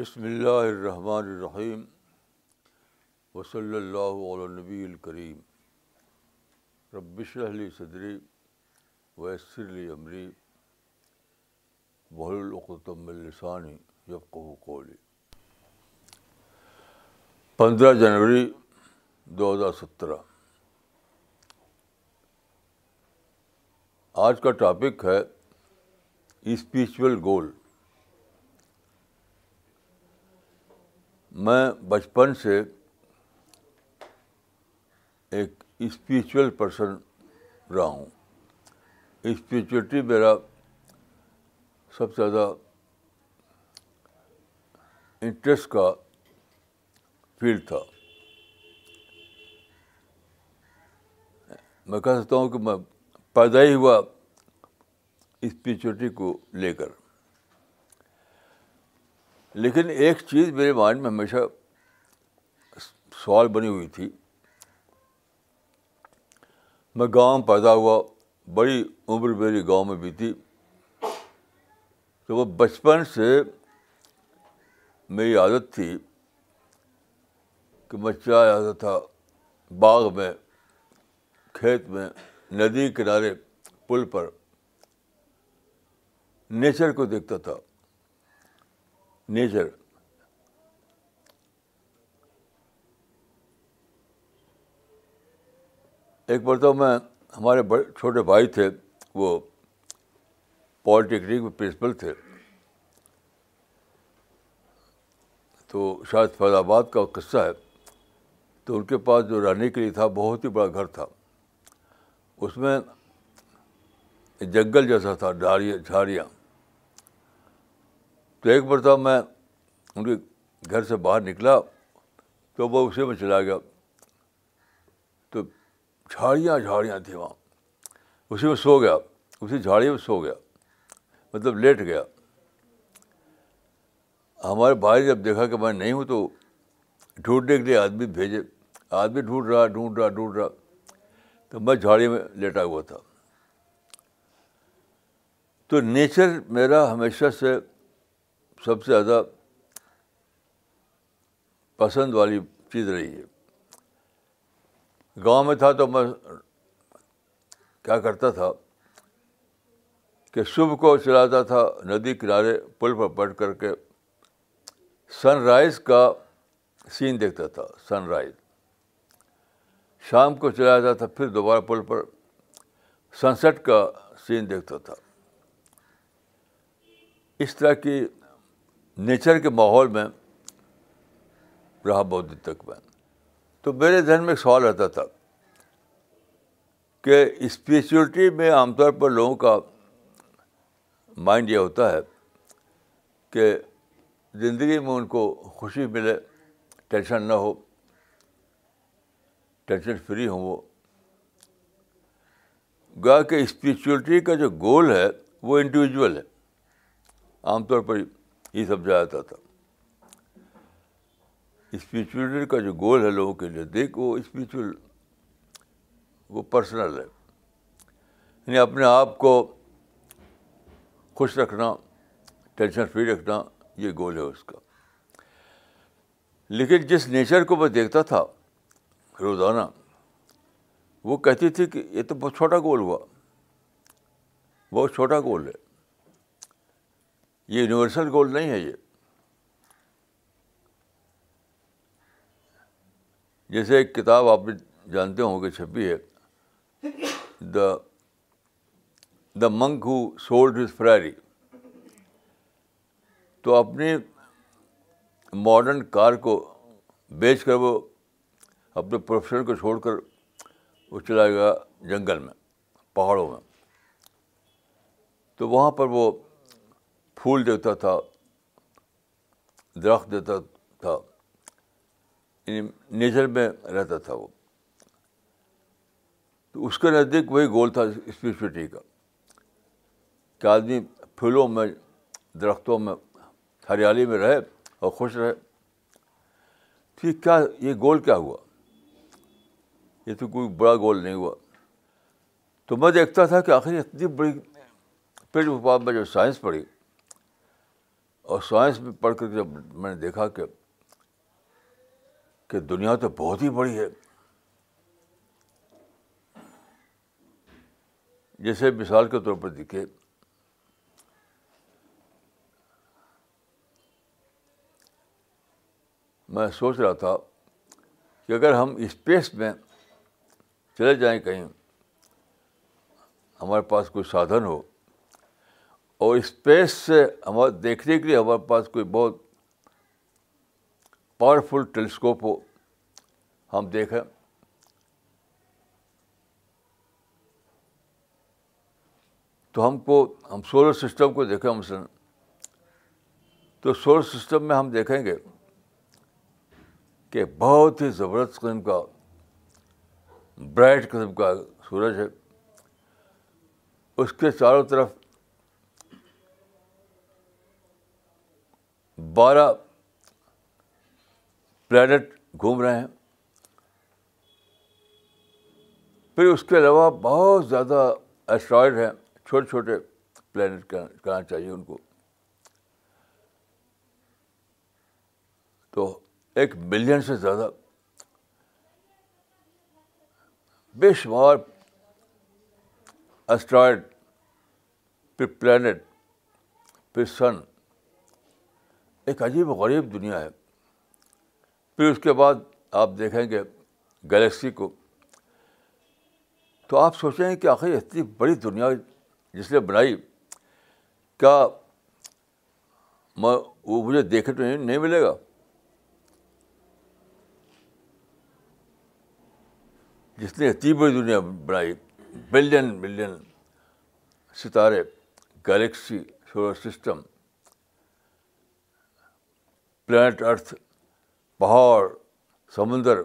بسم اللہ الرحمن الرحیم وصلی اللہ علیہ نبی الکریم ربش علی صدری ویسر علی عمری بحر القتم السانی قولی پندرہ جنوری دو ہزار سترہ آج کا ٹاپک ہے اسپریچول گول میں بچپن سے ایک اسپریچول پرسن رہا ہوں اسپریچولیٹی میرا سب سے زیادہ انٹرسٹ کا فیلڈ تھا میں کہہ سکتا ہوں کہ میں پیدا ہی ہوا اسپریچولیٹی کو لے کر لیکن ایک چیز میرے مائنڈ میں ہمیشہ سوال بنی ہوئی تھی میں گاؤں پیدا ہوا بڑی عمر میری گاؤں میں بھی تھی تو وہ بچپن سے میری عادت تھی کہ میں چلا جاتا تھا باغ میں کھیت میں ندی کنارے پل پر نیچر کو دیکھتا تھا نیچر ایک مرتبہ میں ہمارے بڑے چھوٹے بھائی تھے وہ پالیٹیکنک میں پرنسپل تھے تو شاید فیض آباد کا قصہ ہے تو ان کے پاس جو رہنے کے لیے تھا بہت ہی بڑا گھر تھا اس میں جنگل جیسا تھا ڈھاریاں جھاڑیاں تو ایک مرتبہ میں ان کے گھر سے باہر نکلا تو وہ اسی میں چلا گیا تو جھاڑیاں جھاڑیاں تھیں وہاں اسی میں سو گیا اسی جھاڑی میں سو گیا مطلب لیٹ گیا ہمارے بھائی جب دیکھا کہ میں نہیں ہوں تو ڈھونڈنے کے لیے آدمی بھیجے آدمی ڈھونڈ رہا ڈھونڈ رہا ڈھونڈ رہا تو میں جھاڑی میں لیٹا ہوا تھا تو نیچر میرا ہمیشہ سے سب سے زیادہ پسند والی چیز رہی ہے گاؤں میں تھا تو میں کیا کرتا تھا کہ صبح کو چلاتا تھا ندی کنارے پل پر بیٹھ کر کے سن رائز کا سین دیکھتا تھا سن رائز شام کو چلا جاتا تھا پھر دوبارہ پل پر سن سیٹ کا سین دیکھتا تھا اس طرح کی نیچر کے ماحول میں رہا بہت دن تک میں تو میرے ذہن میں ایک سوال رہتا تھا کہ اسپریچولیٹی میں عام طور پر لوگوں کا مائنڈ یہ ہوتا ہے کہ زندگی میں ان کو خوشی ملے ٹینشن نہ ہو ٹینشن فری ہوں وہ گا کہ اسپریچولیٹی کا جو گول ہے وہ انڈیویجول ہے عام طور پر یہ سب جاتا تھا اسپریچولیٹی کا جو گول ہے لوگوں کے لیے دیکھ وہ اسپریچول وہ پرسنل ہے یعنی اپنے آپ کو خوش رکھنا ٹینشن فری رکھنا یہ گول ہے اس کا لیکن جس نیچر کو میں دیکھتا تھا روزانہ وہ کہتی تھی کہ یہ تو بہت چھوٹا گول ہوا بہت چھوٹا گول ہے یہ یونیورسل گول نہیں ہے یہ جیسے ایک کتاب آپ جانتے ہوں گے چھپی ہے the the monk who sold his Ferrari تو اپنی ماڈرن کار کو بیچ کر وہ اپنے پروفیشن کو چھوڑ کر وہ چلا گیا جنگل میں پہاڑوں میں تو وہاں پر وہ پھول دیتا تھا درخت دیتا تھا یعنی نیچر میں رہتا تھا وہ تو اس کے نزدیک وہی گول تھا اسپیشلٹی کا کہ آدمی پھولوں میں درختوں میں ہریالی میں رہے اور خوش رہے تو یہ کیا یہ گول کیا ہوا یہ تو کوئی بڑا گول نہیں ہوا تو میں دیکھتا تھا کہ آخر اتنی بڑی پیٹ پفا میں جو سائنس پڑھی اور سائنس میں پڑھ کر جب میں نے دیکھا کہ کہ دنیا تو بہت ہی بڑی ہے جیسے مثال کے طور پر دیکھے میں سوچ رہا تھا کہ اگر ہم اسپیس میں چلے جائیں کہیں ہمارے پاس کوئی سادھن ہو اور اسپیس سے ہمارے دیکھنے کے لیے ہمارے پاس کوئی بہت پاورفل ٹیلیسکوپ ہو ہم دیکھیں تو ہم کو ہم سولر سسٹم کو دیکھیں ہم تو سولر سسٹم میں ہم دیکھیں گے کہ بہت ہی زبردست قسم کا برائٹ قسم کا سورج ہے اس کے چاروں طرف بارہ پلانٹ گھوم رہے ہیں پھر اس کے علاوہ بہت زیادہ اسٹرائڈ ہیں چھوٹے چھوٹے پلانٹ کہنا چاہیے ان کو تو ایک ملین سے زیادہ بے شمار اسٹرائڈ پھر پلانٹ پھر سن ایک عجیب و غریب دنیا ہے پھر اس کے بعد آپ دیکھیں گے گلیکسی کو تو آپ سوچیں کہ آخر اتنی بڑی دنیا جس نے بنائی کیا میں وہ مجھے دیکھنے تو نہیں ملے گا جس نے اتنی بڑی دنیا بنائی بلین بلین ستارے galaxy solar system planet earth پہاڑ سمندر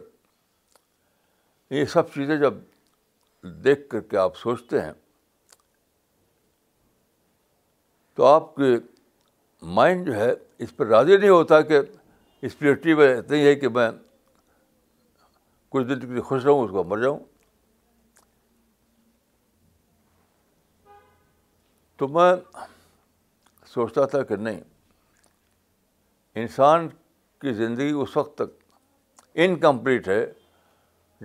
یہ سب چیزیں جب دیکھ کر کے آپ سوچتے ہیں تو آپ کے مائنڈ جو ہے اس پہ راضی نہیں ہوتا کہ اسپریٹیو اتنا ہی ہے کہ میں کچھ دن کے لیے خوش رہوں اس کو مر جاؤں تو میں سوچتا تھا کہ نہیں انسان کی زندگی اس وقت تک انکمپلیٹ ہے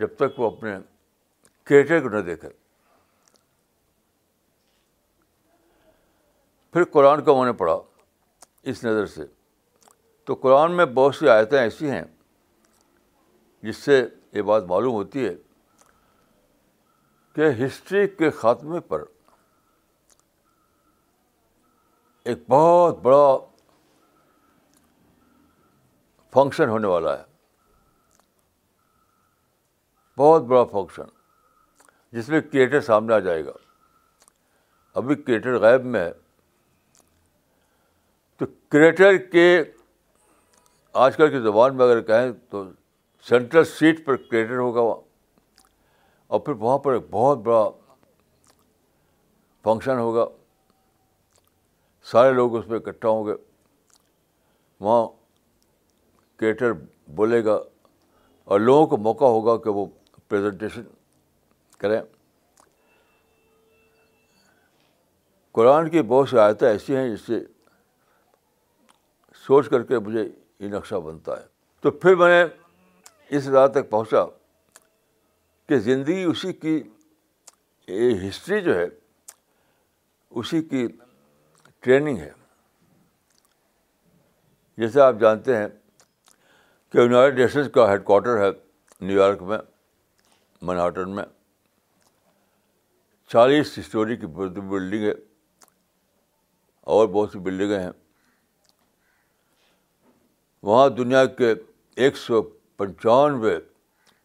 جب تک وہ اپنے کریٹر کو نہ دیکھے پھر قرآن کا نے پڑھا اس نظر سے تو قرآن میں بہت سی آیتیں ایسی ہیں جس سے یہ بات معلوم ہوتی ہے کہ ہسٹری کے خاتمے پر ایک بہت بڑا فنکشن ہونے والا ہے بہت بڑا فنکشن جس میں کریٹر سامنے آ جائے گا ابھی کریٹر غائب میں ہے تو کریٹر کے آج کل کی زبان میں اگر کہیں تو سینٹرل سیٹ پر کریٹر ہوگا وہاں اور پھر وہاں پر ایک بہت بڑا فنکشن ہوگا سارے لوگ اس میں اکٹھا ہوں گے وہاں کریٹر بولے گا اور لوگوں کو موقع ہوگا کہ وہ پریزنٹیشن کریں قرآن کی بہت سی آیتیں ایسی ہیں جس سے سوچ کر کے مجھے یہ نقشہ بنتا ہے تو پھر میں نے اس راہ تک پہنچا کہ زندگی اسی کی ہسٹری جو ہے اسی کی ٹریننگ ہے جیسے آپ جانتے ہیں کہ یونائٹڈ نیشنز کا ہیڈ کواٹر ہے نیو یارک میں منہاٹن میں چالیس اسٹوری کی بلڈنگ ہے اور بہت سی بلڈنگیں ہیں وہاں دنیا کے ایک سو پنچانوے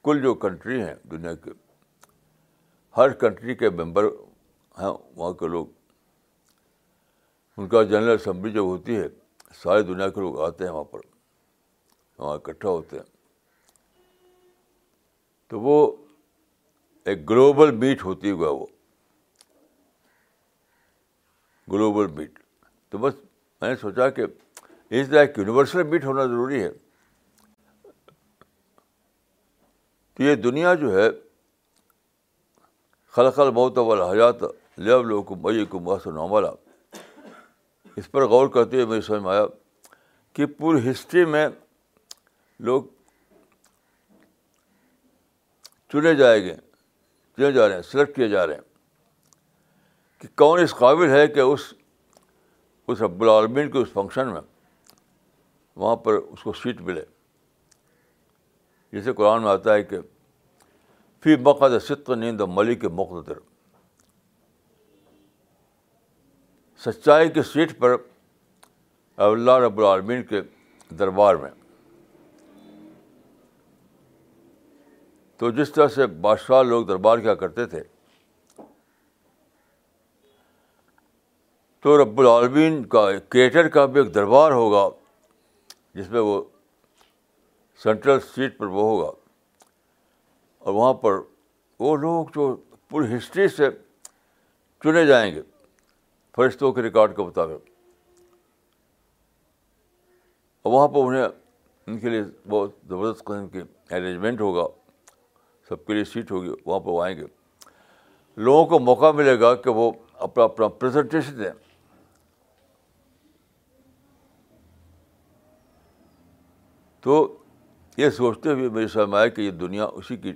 کل جو کنٹری ہیں دنیا کے ہر کنٹری کے ممبر ہیں وہاں کے لوگ ان کا جنرل اسمبلی جو ہوتی ہے ساری دنیا کے لوگ آتے ہیں وہاں پر وہاں اکٹھا ہوتے ہیں تو وہ ایک گلوبل میٹ ہوتی ہوا وہ گلوبل میٹ تو بس میں نے سوچا کہ اس طرح ایک یونیورسل میٹ ہونا ضروری ہے تو یہ دنیا جو ہے خلقل موت بہت والا حیات لیب لو کو مئی کو محسوال اس پر غور کرتے ہوئے مجھے سمجھ میں آیا کہ پوری ہسٹری میں لوگ چنے جائے گئے چنے جا رہے ہیں سلیکٹ کیے جا رہے ہیں کہ کون اس قابل ہے کہ اس اس رب العالمین کے اس فنکشن میں وہاں پر اس کو سیٹ ملے جیسے قرآن میں آتا ہے کہ فی مقد سط و نیند ملی کے مقدر سچائی کی سیٹ پر اللہ رب العالمین کے دربار میں تو جس طرح سے بادشاہ لوگ دربار کیا کرتے تھے تو رب العالمین کا کیٹر کا بھی ایک دربار ہوگا جس میں وہ سینٹرل سیٹ پر وہ ہوگا اور وہاں پر وہ لوگ جو پوری ہسٹری سے چنے جائیں گے فرشتوں کے ریکارڈ کے مطابق اور وہاں پر انہیں ان کے لیے بہت زبردست قسم کی ارینجمنٹ ہوگا سب کے لیے سیٹ ہوگی وہاں پہ وہ آئیں گے لوگوں کو موقع ملے گا کہ وہ اپنا اپنا پریزنٹیشن دیں تو یہ سوچتے ہوئے میرے سامنے آئے کہ یہ دنیا اسی کی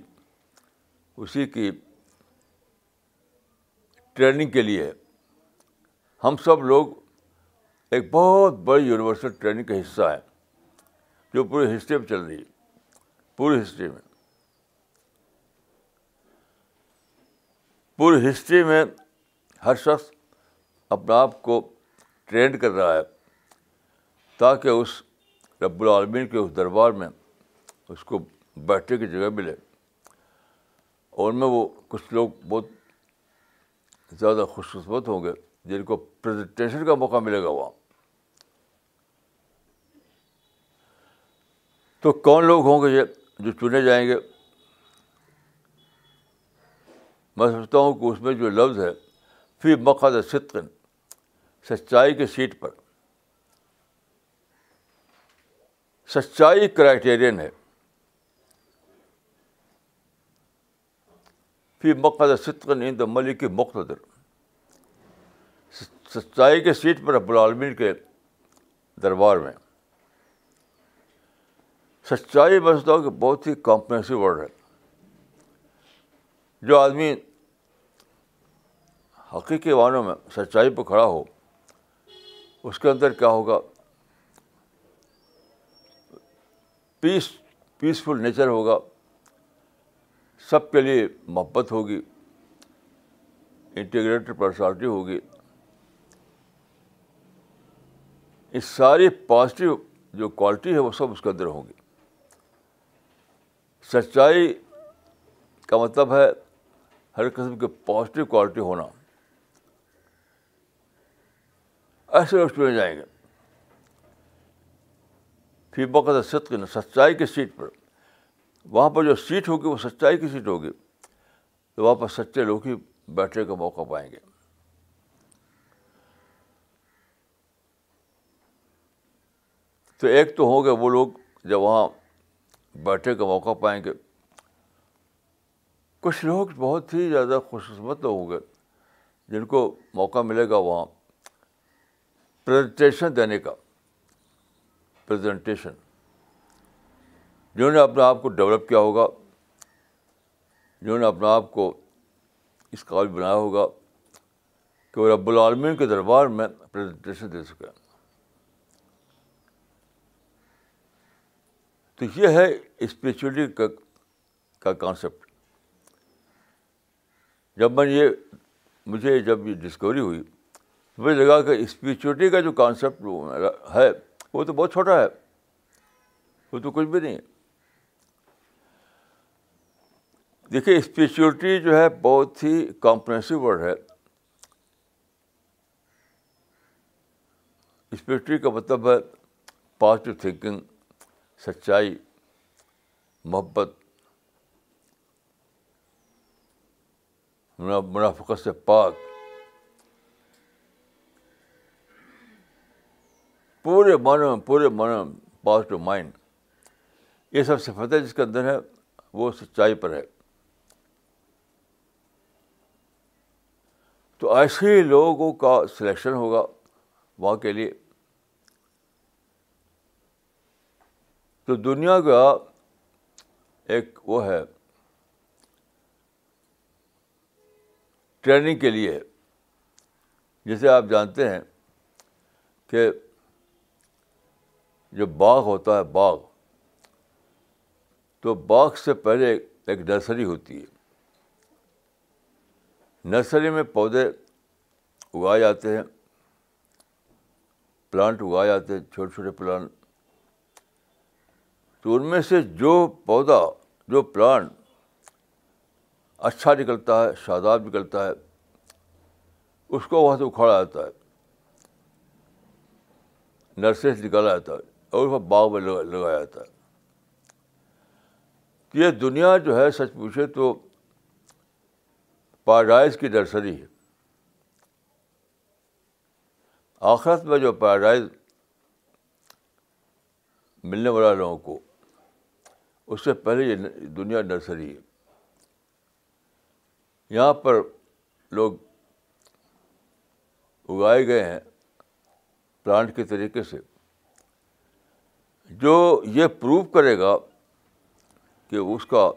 اسی کی ٹریننگ کے لیے ہے ہم سب لوگ ایک بہت بڑی یونیورسل ٹریننگ کا حصہ ہیں جو پورے ہسٹری میں چل رہی ہے پوری ہسٹری میں پوری ہسٹری میں ہر شخص اپنے آپ کو ٹرینڈ کر رہا ہے تاکہ اس رب العالمین کے اس دربار میں اس کو بیٹھنے کی جگہ ملے اور میں وہ کچھ لوگ بہت زیادہ خوش قسمت ہوں گے جن کو پریزنٹیشن کا موقع ملے گا وہاں تو کون لوگ ہوں گے یہ جو چنے جائیں گے میں سمجھتا ہوں کہ اس میں جو لفظ ہے فی مقد صدق سچائی کی سیٹ پر سچائی کرائٹیرین ہے فی مقد ان دا ملک مقتدر سچائی کے سیٹ پر رب العالمین کے دربار میں سچائی میں سمجھتا ہوں کہ بہت ہی کمپینسو ورڈ ہے جو آدمی حقیقی معنوں میں سچائی پہ کھڑا ہو اس کے اندر کیا ہوگا پیس پیسفل نیچر ہوگا سب کے لیے محبت ہوگی انٹیگریٹڈ پرسنالٹی ہوگی اس ساری پازیٹیو جو کوالٹی ہے وہ سب اس کے اندر ہوگی سچائی کا مطلب ہے ہر قسم کی پازیٹیو کوالٹی ہونا ایسے اس میں جائیں گے فی پھر بقد یعنی سچائی کی سیٹ پر وہاں پر جو سیٹ ہوگی وہ سچائی کی سیٹ ہوگی تو وہاں پر سچے لوگ ہی بیٹھنے کا موقع پائیں گے تو ایک تو ہوں گے وہ لوگ جب وہاں بیٹھنے کا موقع پائیں گے کچھ لوگ بہت ہی زیادہ خوش قسمت لوگ ہوں گے جن کو موقع ملے گا وہاں پریزنٹیشن دینے کا پریزنٹیشن جنہوں نے اپنے آپ کو ڈیولپ کیا ہوگا جنہوں نے اپنے آپ کو اس قابل بنایا ہوگا کہ وہ رب العالمین کے دربار میں پریزنٹیشن دے سکیں تو یہ ہے اسپریچولیٹی کا کا کانسیپٹ جب میں یہ مجھے جب یہ ڈسکوری ہوئی مجھے لگا کہ اسپریچولیٹی کا جو کانسیپٹ ہے وہ تو بہت چھوٹا ہے وہ تو کچھ بھی نہیں ہے دیکھیے اسپریچولیٹی جو ہے بہت ہی کامپرنسو ورڈ ہے اسپریچولیٹی کا مطلب ہے پازیٹیو تھینکنگ سچائی محبت منافقت سے پاک پورے معنی میں پورے معنی میں پازیٹیو مائنڈ یہ سب سفید جس کا اندر ہے وہ سچائی پر ہے تو ایسے ہی لوگوں کا سلیکشن ہوگا وہاں کے لیے تو دنیا کا ایک وہ ہے ٹریننگ کے لیے جسے آپ جانتے ہیں کہ جو باغ ہوتا ہے باغ تو باغ سے پہلے ایک نرسری ہوتی ہے نرسری میں پودے اگائے جاتے ہیں پلانٹ اگائے جاتے ہیں چھوٹے چھوٹے پلانٹ تو ان میں سے جو پودا جو پلانٹ اچھا نکلتا ہے شاداب نکلتا ہے اس کو وہاں سے اکھاڑا جاتا ہے نرسری سے نکالا جاتا ہے اور اس کو باغ لگایا تھا یہ دنیا جو ہے سچ پوچھے تو پیراڈائز کی نرسری ہے آخرت میں جو پیراڈائز ملنے والا لوگوں کو اس سے پہلے یہ دنیا نرسری ہے یہاں پر لوگ اگائے گئے ہیں پلانٹ کے طریقے سے جو یہ پروو کرے گا کہ اس کا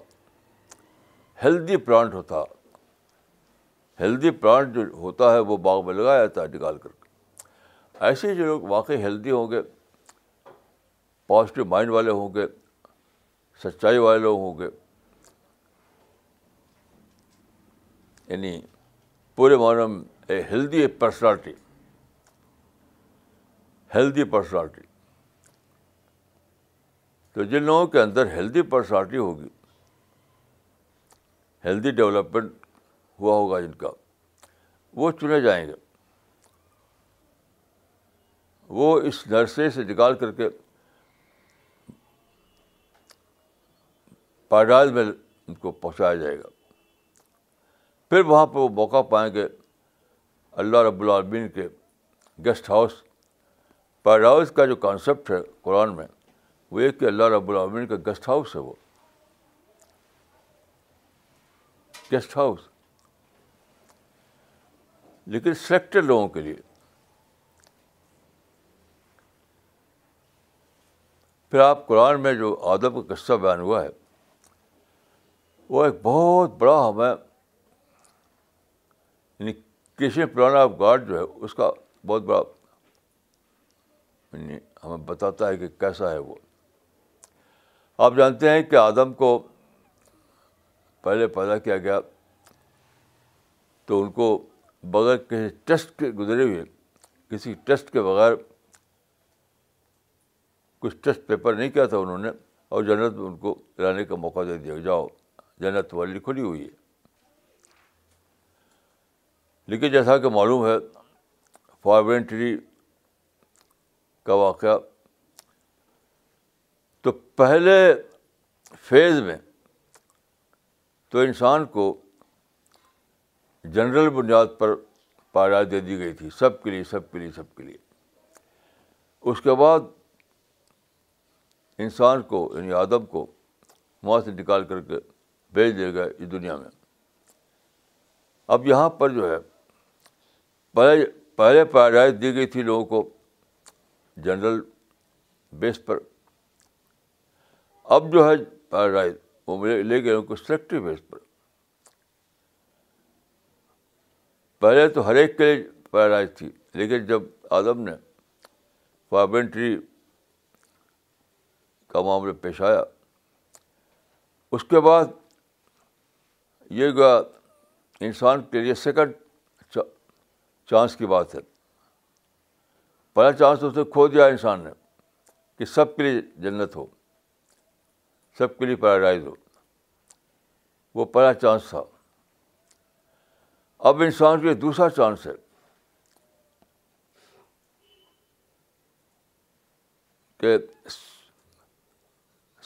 ہیلدی پلانٹ ہوتا ہیلدی پلانٹ جو ہوتا ہے وہ باغ میں لگایا جاتا ہے نکال کر کے ایسے جو لوگ واقعی ہیلدی ہوں گے پازیٹیو مائنڈ والے ہوں گے سچائی والے لوگ ہوں گے یعنی پورے معلوم اے ہیلدی پرسنالٹی ہیلدی پرسنالٹی تو جن لوگوں کے اندر ہیلدی پرسنالٹی ہوگی ہیلدی ڈیولپمنٹ ہوا ہوگا جن کا وہ چنے جائیں گے وہ اس نرسری سے نکال کر کے پیڈائز میں ان کو پہنچایا جائے گا پھر وہاں پہ وہ موقع پائیں گے اللہ رب العالمین کے گیسٹ ہاؤس پیڈ ہاؤس کا جو کانسیپٹ ہے قرآن میں وہ ایک کہ اللہ رب العالمین کا گیسٹ ہاؤس ہے وہ گیسٹ ہاؤس لیکن سلیکٹڈ لوگوں کے لیے پھر آپ قرآن میں جو آدب کا قصہ بیان ہوا ہے وہ ایک بہت بڑا ہمیں یعنی کشن پرانا آف گاڈ جو ہے اس کا بہت بڑا یعنی ہمیں بتاتا ہے کہ کیسا ہے وہ آپ جانتے ہیں کہ آدم کو پہلے پیدا کیا گیا تو ان کو بغیر کسی ٹیسٹ کے گزرے ہوئے کسی ٹیسٹ کے بغیر کچھ ٹیسٹ پیپر نہیں کیا تھا انہوں نے اور جنت میں ان کو لانے کا موقع دے دیا جاؤ جنت والی کھلی ہوئی ہے لیکن جیسا کہ معلوم ہے فارمنٹری کا واقعہ پہلے فیز میں تو انسان کو جنرل بنیاد پر پارا دے دی گئی تھی سب کے لیے سب کے لیے سب کے لیے اس کے بعد انسان کو یعنی ادب کو وہاں سے نکال کر کے بھیج دیا گیا اس دنیا میں اب یہاں پر جو ہے پہلے پہلے پیرائز دی گئی تھی لوگوں کو جنرل بیس پر اب جو ہے پیراڈائز وہ مجھے لے گئے ان کو سلیکٹو بیس پر پہلے تو ہر ایک کے لیے پیراڈائز تھی لیکن جب آدم نے فارمنٹری کا معاملہ پیش آیا اس کے بعد یہ گیا انسان کے لیے سیکنڈ چانس کی بات ہے پہلا چانس تو اسے کھو دیا انسان نے کہ سب کے لیے جنت ہو سب کے لیے پیراڈائز ہو وہ پہلا چانس تھا اب انسان کے لیے دوسرا چانس ہے کہ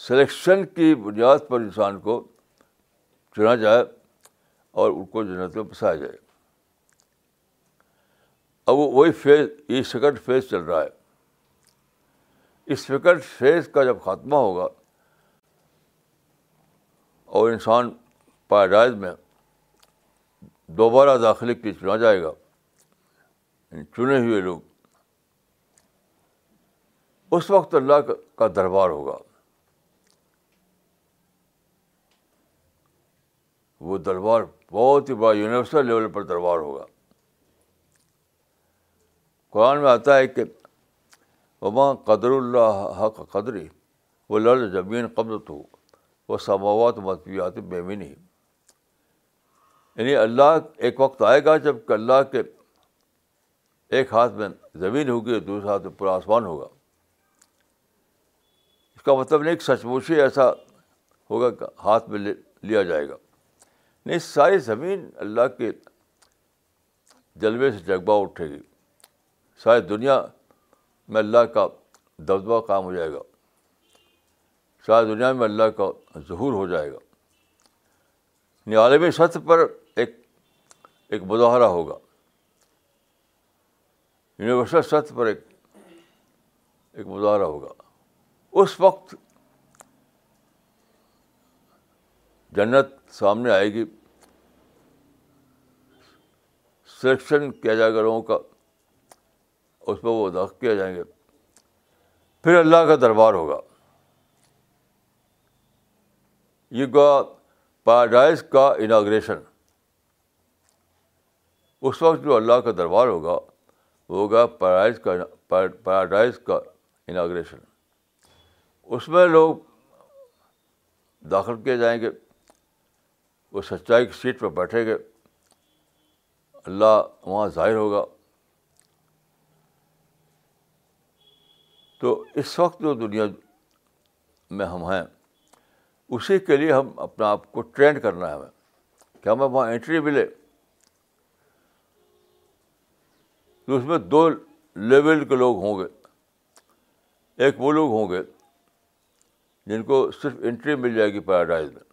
سلیکشن کی بنیاد پر انسان کو چنا جائے اور ان کو جنت میں پسایا جائے اب وہی فیز یہ سیکنڈ فیز چل رہا ہے اس سیکنڈ فیز کا جب خاتمہ ہوگا اور انسان پیراڈائز میں دوبارہ داخلے کے چنا جائے گا یعنی چنے ہوئے لوگ اس وقت اللہ کا دربار ہوگا وہ دربار بہت ہی بڑا یونیورسل لیول پر دربار ہوگا قرآن میں آتا ہے کہ وما قدر اللہ حق قدری وہ لڑ زمین قبضت ہو وہ سماوات مصویات بےمی نہیں یعنی اللہ ایک وقت آئے گا جب کہ اللہ کے ایک ہاتھ میں زمین ہوگی اور دوسرے ہاتھ میں پورا آسمان ہوگا اس کا مطلب نہیں ہی ایسا ہوگا کہ ہاتھ میں لیا جائے گا نہیں ساری زمین اللہ کے جلوے سے جگبا اٹھے گی ساری دنیا میں اللہ کا دبدبہ کام ہو جائے گا ساری دنیا میں اللہ کا ظہور ہو جائے گا یعنی عالمی سطح پر ایک ایک مظاہرہ ہوگا یونیورسل سطح پر ایک ایک مظاہرہ ہوگا اس وقت جنت سامنے آئے گی سلیکشن کیا جائے گا لوگوں کا اس پہ وہ داخل کیا جائیں گے پھر اللہ کا دربار ہوگا یہ گوا پیراڈائز کا اناگریشن اس وقت جو اللہ کا دربار ہوگا وہ ہوگا پیراڈائز کا پیراڈائز کا اناگریشن اس میں لوگ داخل کیے جائیں گے وہ سچائی کی سیٹ پہ بیٹھیں گے اللہ وہاں ظاہر ہوگا تو اس وقت جو دنیا میں ہم ہیں اسی کے لیے ہم اپنا آپ کو ٹرینڈ کرنا ہے ہمیں کہ ہمیں وہاں انٹری ملے تو اس میں دو لیول کے لوگ ہوں گے ایک وہ لوگ ہوں گے جن کو صرف انٹری مل جائے گی پیراڈائز میں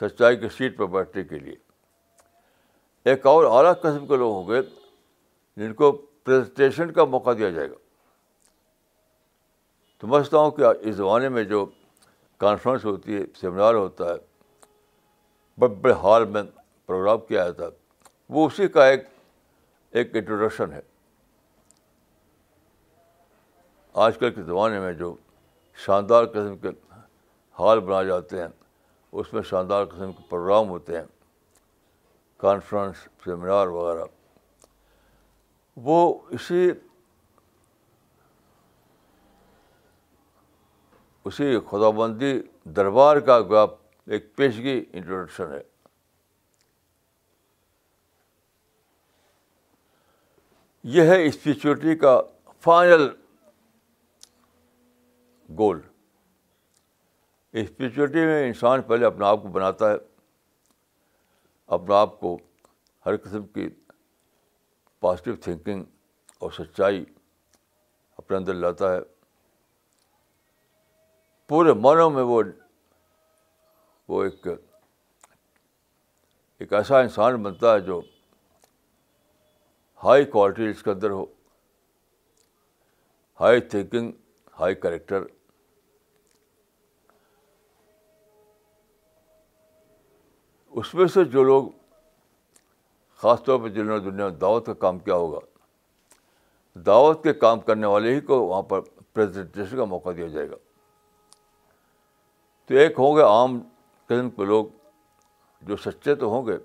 سچائی کی سیٹ پر بیٹھنے کے لیے ایک اور اعلیٰ قسم کے لوگ ہوں گے جن کو پریزنٹیشن کا موقع دیا جائے گا تو میں سمجھتا ہوں کہ اس زمانے میں جو کانفرنس ہوتی ہے سیمینار ہوتا ہے بڑے بڑے ہال میں پروگرام کیا جاتا ہے وہ اسی کا ایک ایک انٹروڈکشن ہے آج کل کے زمانے میں جو شاندار قسم کے ہال بنائے جاتے ہیں اس میں شاندار قسم کے پروگرام ہوتے ہیں کانفرنس سیمینار وغیرہ وہ اسی اسی خدا بندی دربار کا ایک پیشگی انٹروڈکشن ہے یہ ہے اسپریچوٹی کا فائنل گول اسپریچولیٹی میں انسان پہلے اپنے آپ کو بناتا ہے اپنا آپ کو ہر قسم کی پازیٹیو تھنکنگ اور سچائی اپنے اندر لاتا ہے پورے معنوں میں وہ وہ ایک ایک ایسا انسان بنتا ہے جو ہائی کوالٹی اس کے اندر ہو ہائی تھنکنگ ہائی کریکٹر اس میں سے جو لوگ خاص طور پہ جنہوں نے دنیا میں دعوت کا کام کیا ہوگا دعوت کے کام کرنے والے ہی کو وہاں پر پریزنٹیشن کا موقع دیا جائے گا تو ایک ہوں گے عام قسم کے لوگ جو سچے تو ہوں گے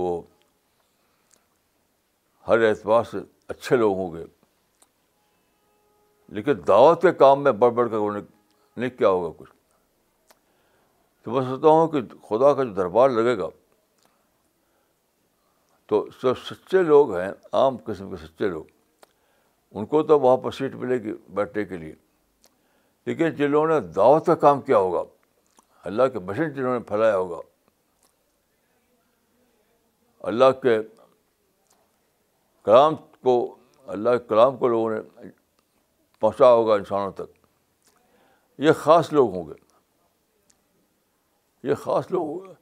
وہ ہر اعتبار سے اچھے لوگ ہوں گے لیکن دعوت کے کام میں بڑھ بڑھ کر انہوں نے کیا ہوگا کچھ تو میں سوچتا ہوں کہ خدا کا جو دربار لگے گا تو جو سچے لوگ ہیں عام قسم کے سچے لوگ ان کو تو وہاں پر سیٹ ملے گی بیٹھنے کے لیے لیکن جن لوگوں نے دعوت کا کام کیا ہوگا اللہ کے بشن جنہوں نے پھیلایا ہوگا اللہ کے کلام کو اللہ کے کلام کو لوگوں نے پہنچا ہوگا انسانوں تک یہ خاص لوگ ہوں گے یہ خاص لوگ ہوں گے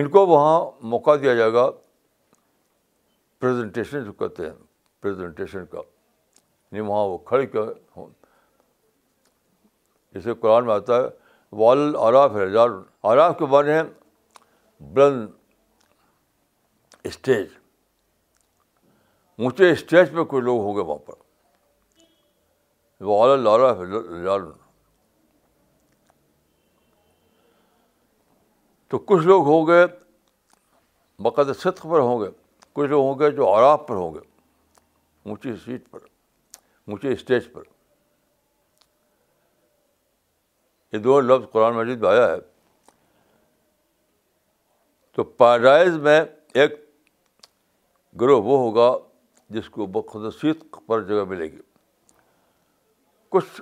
ان کو وہاں موقع دیا جائے گا پریزنٹیشن جو کہتے ہیں پریزنٹیشن کا نہیں وہاں وہ کھڑے کیا ہوں جیسے قرآن میں آتا ہے وال آراف ہے آراف کے ہیں بلند اسٹیج اونچے اسٹیج پہ کچھ لوگ ہوں گے وہاں پر تو کچھ لوگ ہوں گے بقد صدق پر ہوں گے کچھ لوگ ہوں گے جو آراف پر ہوں گے اونچی سیٹ پر اونچے اسٹیج پر یہ دو لفظ قرآن مسجد میں آیا ہے تو پیراڈائز میں ایک گروہ وہ ہوگا جس کو بخصوصیت پر جگہ ملے گی کچھ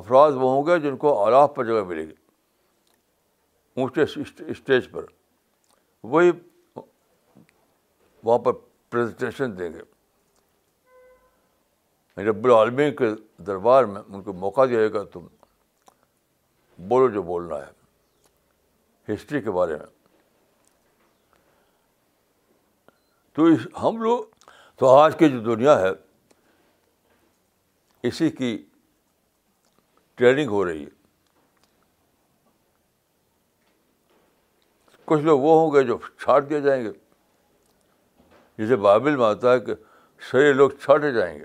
افراد وہ ہوں گے جن کو آلاف پر جگہ ملے گی اونچے اسٹیج پر وہی وہاں پر پریزنٹیشن دیں گے یعنی رب العالمین کے دربار میں ان کو موقع دیا گا تم بولو جو بولنا ہے ہسٹری کے بارے میں تو اس ہم لوگ تو آج کی جو دنیا ہے اسی کی ٹریننگ ہو رہی ہے کچھ لوگ وہ ہوں گے جو چھاٹ دیے جائیں گے جسے بابل میں آتا ہے کہ سارے لوگ چھاٹے جائیں گے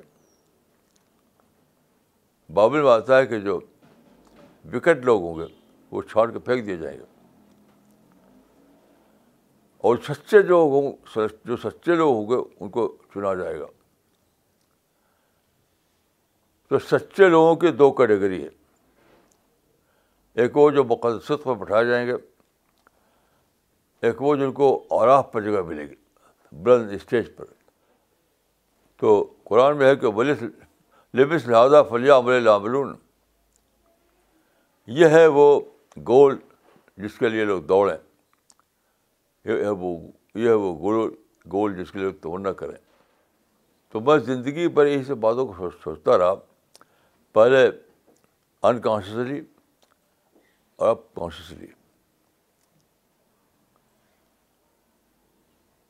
بابل میں آتا ہے کہ جو وکٹ لوگ ہوں گے وہ چھاڑ کے پھینک دیے جائیں گے اور سچے جو ہوں جو سچے لوگ ہوں گے ان کو چنا جائے گا تو سچے لوگوں کی دو کیٹیگری ہے ایک وہ جو مقدس پر بٹھائے جائیں گے ایک وہ جن کو آراف پر جگہ ملے گی بلند اسٹیج پر تو قرآن میں ہے کہ ولی لبس لہٰذا فلیہ عمل لاملون یہ ہے وہ گول جس کے لیے لوگ دوڑیں یہ ہے وہ یہ ہے وہ گول گول جس کے لیے لوگ توڑنا کریں تو میں زندگی پر یہی سب باتوں کو سوچتا رہا پہلے انکانشیسلی اور اب کانشیسلی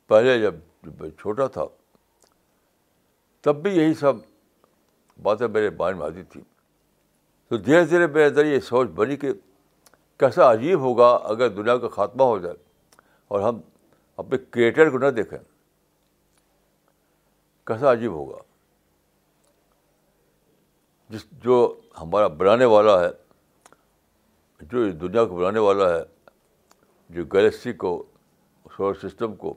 پہلے جب جب میں چھوٹا تھا تب بھی یہی سب باتیں میرے بائن میں آتی تھیں تو دھیرے دھیرے میرے اندر یہ سوچ بنی کہ کیسا عجیب ہوگا اگر دنیا کا خاتمہ ہو جائے اور ہم اپنے کریٹر کو نہ دیکھیں کیسا عجیب ہوگا جس جو ہمارا بنانے والا ہے جو دنیا کو بنانے والا ہے جو گلیکسی کو سولر سسٹم کو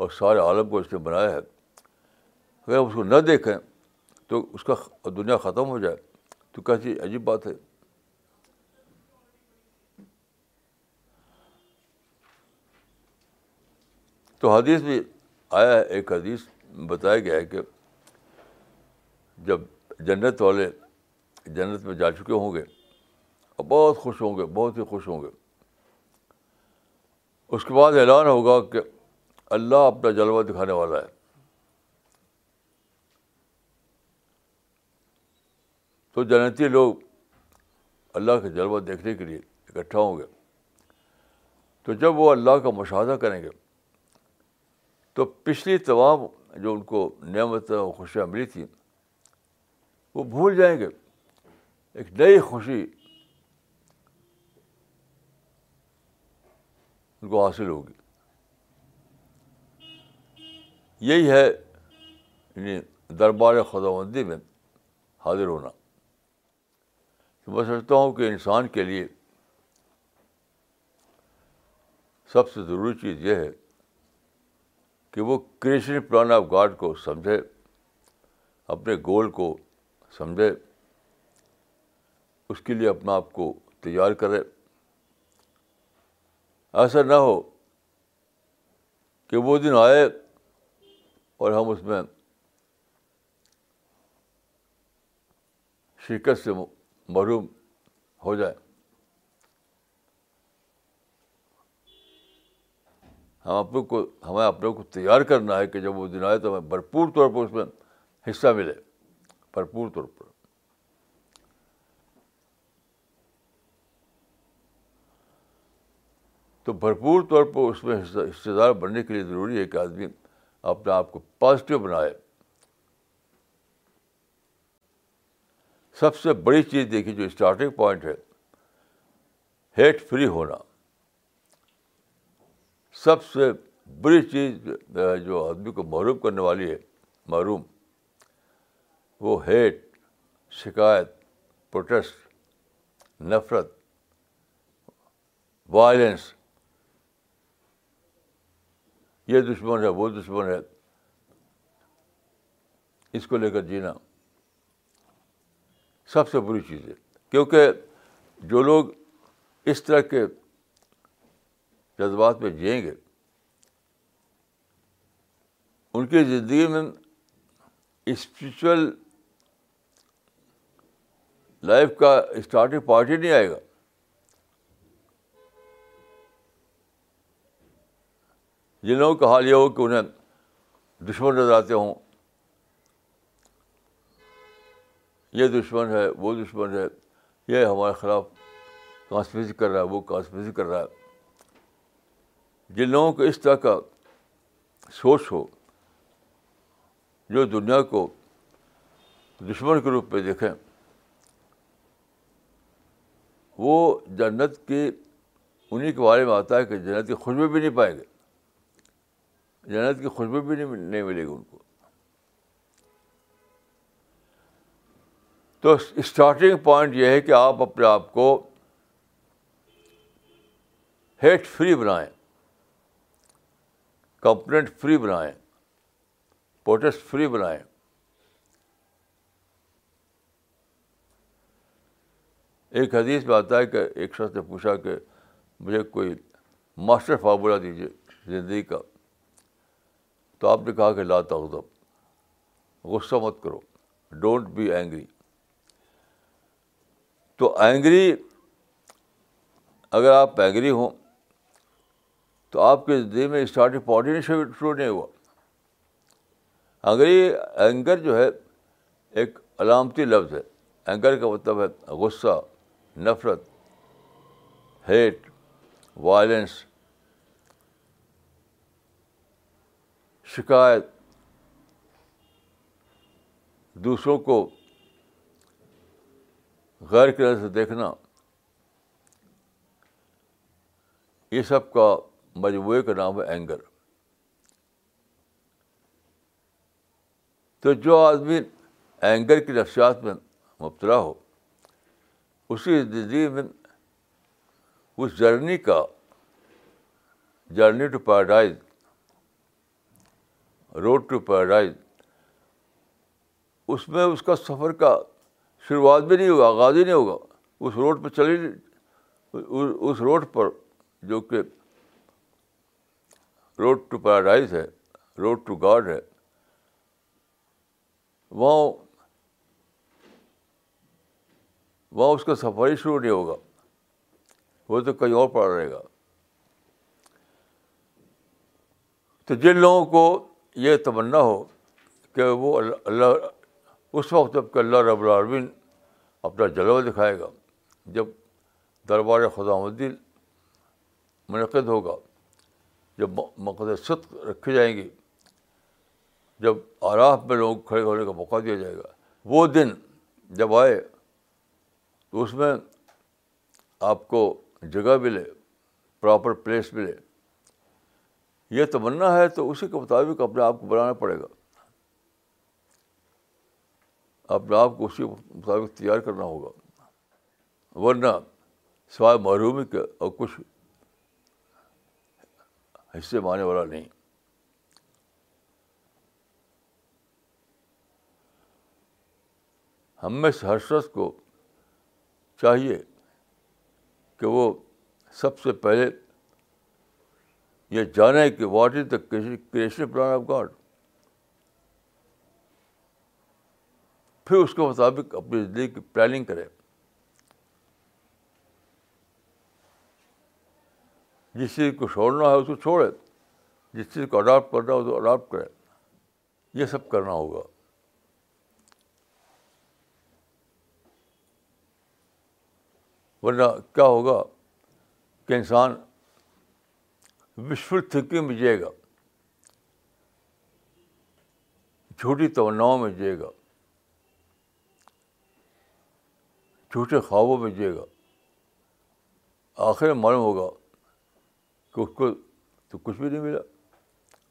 اور سارے عالم کو اس نے بنایا ہے اگر ہم اس کو نہ دیکھیں تو اس کا دنیا ختم ہو جائے تو کیسی عجیب بات ہے تو حدیث بھی آیا ہے ایک حدیث بتایا گیا ہے کہ جب جنت والے جنت میں جا چکے ہوں گے اور بہت خوش ہوں گے بہت ہی خوش ہوں گے اس کے بعد اعلان ہوگا کہ اللہ اپنا جلوہ دکھانے والا ہے تو جنتی لوگ اللہ کے جلوہ دیکھنے کے لیے اکٹھا ہوں گے تو جب وہ اللہ کا مشاہدہ کریں گے تو پچھلی تمام جو ان کو نعمتیں خوشیاں ملی تھیں وہ بھول جائیں گے ایک نئی خوشی ان کو حاصل ہوگی یہی ہے یعنی دربار خدا مندی میں حاضر ہونا میں سمجھتا ہوں کہ انسان کے لیے سب سے ضروری چیز یہ ہے کہ وہ کریشن پلان آف گاڈ کو سمجھے اپنے گول کو سمجھے اس کے لیے اپنا آپ کو تیار کرے ایسا نہ ہو کہ وہ دن آئے اور ہم اس میں شرکت سے محروم ہو جائے ہم اپنے کو ہمیں اپنے کو تیار کرنا ہے کہ جب وہ دن آئے تو ہمیں بھرپور طور پر اس میں حصہ ملے بھرپور طور پر تو بھرپور طور پر اس میں حصے دار بننے کے لیے ضروری ہے کہ آدمی اپنے آپ کو پازیٹیو بنائے سب سے بڑی چیز دیکھی جو اسٹارٹنگ پوائنٹ ہے ہیٹ فری ہونا سب سے بری چیز جو آدمی کو معروف کرنے والی ہے معروم وہ ہیٹ شکایت پروٹیسٹ نفرت وائلنس یہ دشمن ہے وہ دشمن ہے اس کو لے کر جینا سب سے بری چیز ہے کیونکہ جو لوگ اس طرح کے جذبات میں جئیں گے ان کی زندگی میں اسپریچل لائف کا اسٹارٹنگ پارٹ ہی نہیں آئے گا جن لوگوں کا حال یہ ہو کہ انہیں دشمن نظر آتے ہوں یہ دشمن ہے وہ دشمن ہے یہ ہمارے خلاف کانسپریسی کر رہا ہے وہ کانسپریسی کر رہا ہے جن لوگوں کو اس طرح کا سوچ ہو جو دنیا کو دشمن کے روپ پہ دیکھیں وہ جنت کے انہیں کے بارے میں آتا ہے کہ جنت کی خوشبو بھی نہیں پائیں گے جنت کی خوشبو بھی نہیں ملے گی ان کو تو اسٹارٹنگ پوائنٹ یہ ہے کہ آپ اپنے آپ کو ہیٹ فری بنائیں کمپلینٹ فری بنائیں پروٹیسٹ فری بنائیں ایک حدیث میں آتا ہے کہ ایک شخص نے پوچھا کہ مجھے کوئی ماسٹر فارمولہ دیجیے زندگی کا تو آپ نے کہا کہ لاتا ادب غصہ مت کرو ڈونٹ بی اینگری تو اینگری اگر آپ اینگری ہوں تو آپ کے زندگی میں اسٹارٹ پارٹینشیل شروع نہیں ہوا اینگری اینگر جو ہے ایک علامتی لفظ ہے اینگر کا مطلب ہے غصہ نفرت ہیٹ وائلنس شکایت دوسروں کو غیر کی نظر سے دیکھنا یہ سب کا مجموعے کا نام ہے اینگر تو جو آدمی اینگر کی نفسیات میں مبتلا ہو اسی زندگی میں اس جرنی کا journey to paradise road to paradise اس میں اس کا سفر کا شروعات بھی نہیں ہوگا آغاز ہی نہیں ہوگا اس روڈ پہ چلے اس روڈ پر جو کہ روڈ ٹو پیراڈائز ہے روڈ ٹو گاڈ ہے وہاں وہاں اس کا ہی شروع نہیں ہوگا وہ تو کہیں اور پڑا رہے گا تو جن لوگوں کو یہ تمنا ہو کہ وہ اللہ اللہ اس وقت جب کہ اللہ رب العالمین اپنا جلوہ دکھائے گا جب دربار خدا الدین منعقد ہوگا جب مقد صدق رکھی جائیں گی جب آراف میں لوگ کھڑے ہونے کا موقع دیا جائے گا وہ دن جب آئے تو اس میں آپ کو جگہ ملے پراپر پلیس ملے یہ تمنا ہے تو اسی کے مطابق اپنے آپ کو بنانا پڑے گا اپنے آپ کو اسی مطابق تیار کرنا ہوگا ورنہ سوائے محرومی کے اور کچھ حصے میں آنے والا نہیں ہم سے ہر شخص کو چاہیے کہ وہ سب سے پہلے یہ جانے کہ what is the creation plan of God پھر اس کے مطابق اپنی زندگی کی پلاننگ کرے جس چیز کو چھوڑنا ہے اس کو چھوڑے جس چیز کو اڈاپٹ کرنا ہے اس کو اڈاپٹ کرے یہ سب کرنا ہوگا ورنہ کیا ہوگا کہ انسان وشفل تھنکنگ میں جیے گا جھوٹی توناؤں میں جیے گا جھوٹے خوابوں میں جیے گا آخر معلوم ہوگا کہ اس کو تو کچھ بھی نہیں ملا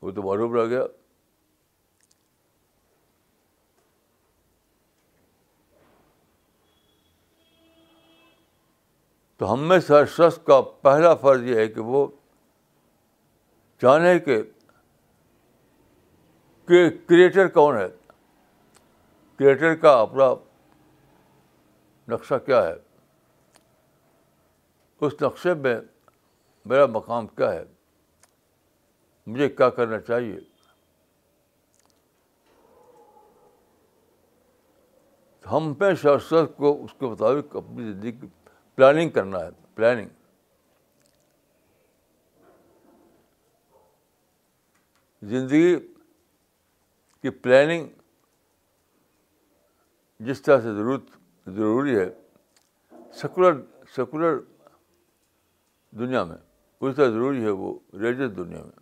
وہ تو رہ گیا تو ہم میں سے ہر شخص کا پہلا فرض یہ ہے کہ وہ جانے کے کریٹر کون ہے کریٹر کا اپنا نقشہ کیا ہے اس نقشے میں میرا مقام کیا ہے مجھے کیا کرنا چاہیے ہم پہ شاست کو اس کے مطابق اپنی زندگی پلاننگ کرنا ہے پلاننگ زندگی کی پلاننگ جس طرح سے ضرورت ضروری ہے سیکولر سیکولر دنیا میں اس طرح ضروری ہے وہ ریلیجس دنیا میں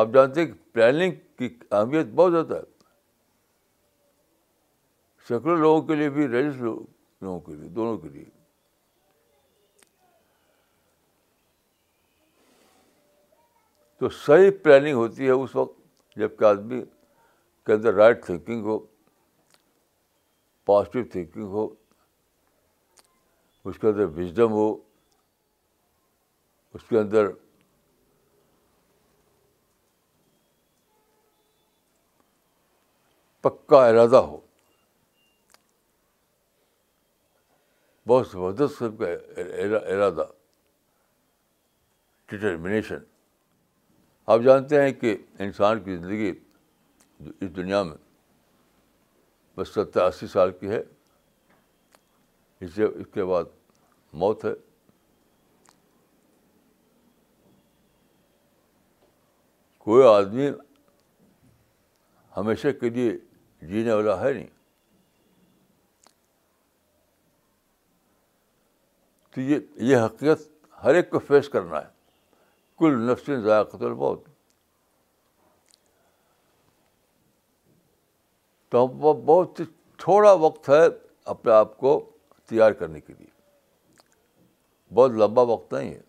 آپ جانتے ہیں کہ پلاننگ کی اہمیت بہت زیادہ ہے سیکولر لوگوں کے لیے بھی ریلیجس لوگوں کے لیے دونوں کے لیے تو صحیح پلاننگ ہوتی ہے اس وقت جب کہ آدمی کے اندر رائٹ تھنکنگ ہو پازیٹیو تھنکنگ ہو اس کے اندر وزڈم ہو اس کے اندر پکا ارادہ ہو بہت زبردست قسم کا ارادہ ڈٹرمنیشن آپ جانتے ہیں کہ انسان کی زندگی اس دنیا میں اسی سال کی ہے سے اس کے بعد موت ہے کوئی آدمی ہمیشہ کے لیے جینے والا ہے نہیں تو یہ یہ حقیقت ہر ایک کو فیس کرنا ہے کل نفس ضائع بہت تو ہم وہ بہت تھوڑا وقت ہے اپنے آپ کو تیار کرنے کے لیے بہت لمبا وقت نہیں ہے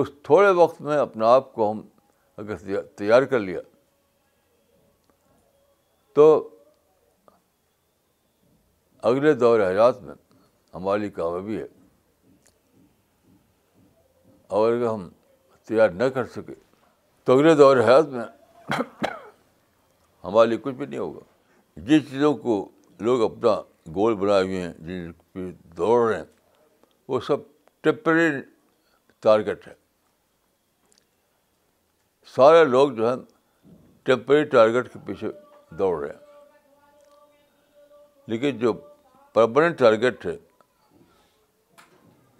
اس تھوڑے وقت میں اپنے آپ کو ہم اگر تیار کر لیا تو اگلے دور حیات میں ہماری کامیابی ہے اور اگر ہم تیار نہ کر سکے تو اگلے دور حیات میں ہمارے لیے کچھ بھی نہیں ہوگا جس چیزوں کو لوگ اپنا گول بنائے ہوئے ہیں جن پہ دوڑ رہے ہیں وہ سب ٹیمپری ٹارگیٹ ہے سارے لوگ جو ہیں ٹیمپری ٹارگیٹ کے پیچھے دوڑ رہے ہیں لیکن جو پرماننٹ ٹارگیٹ ہے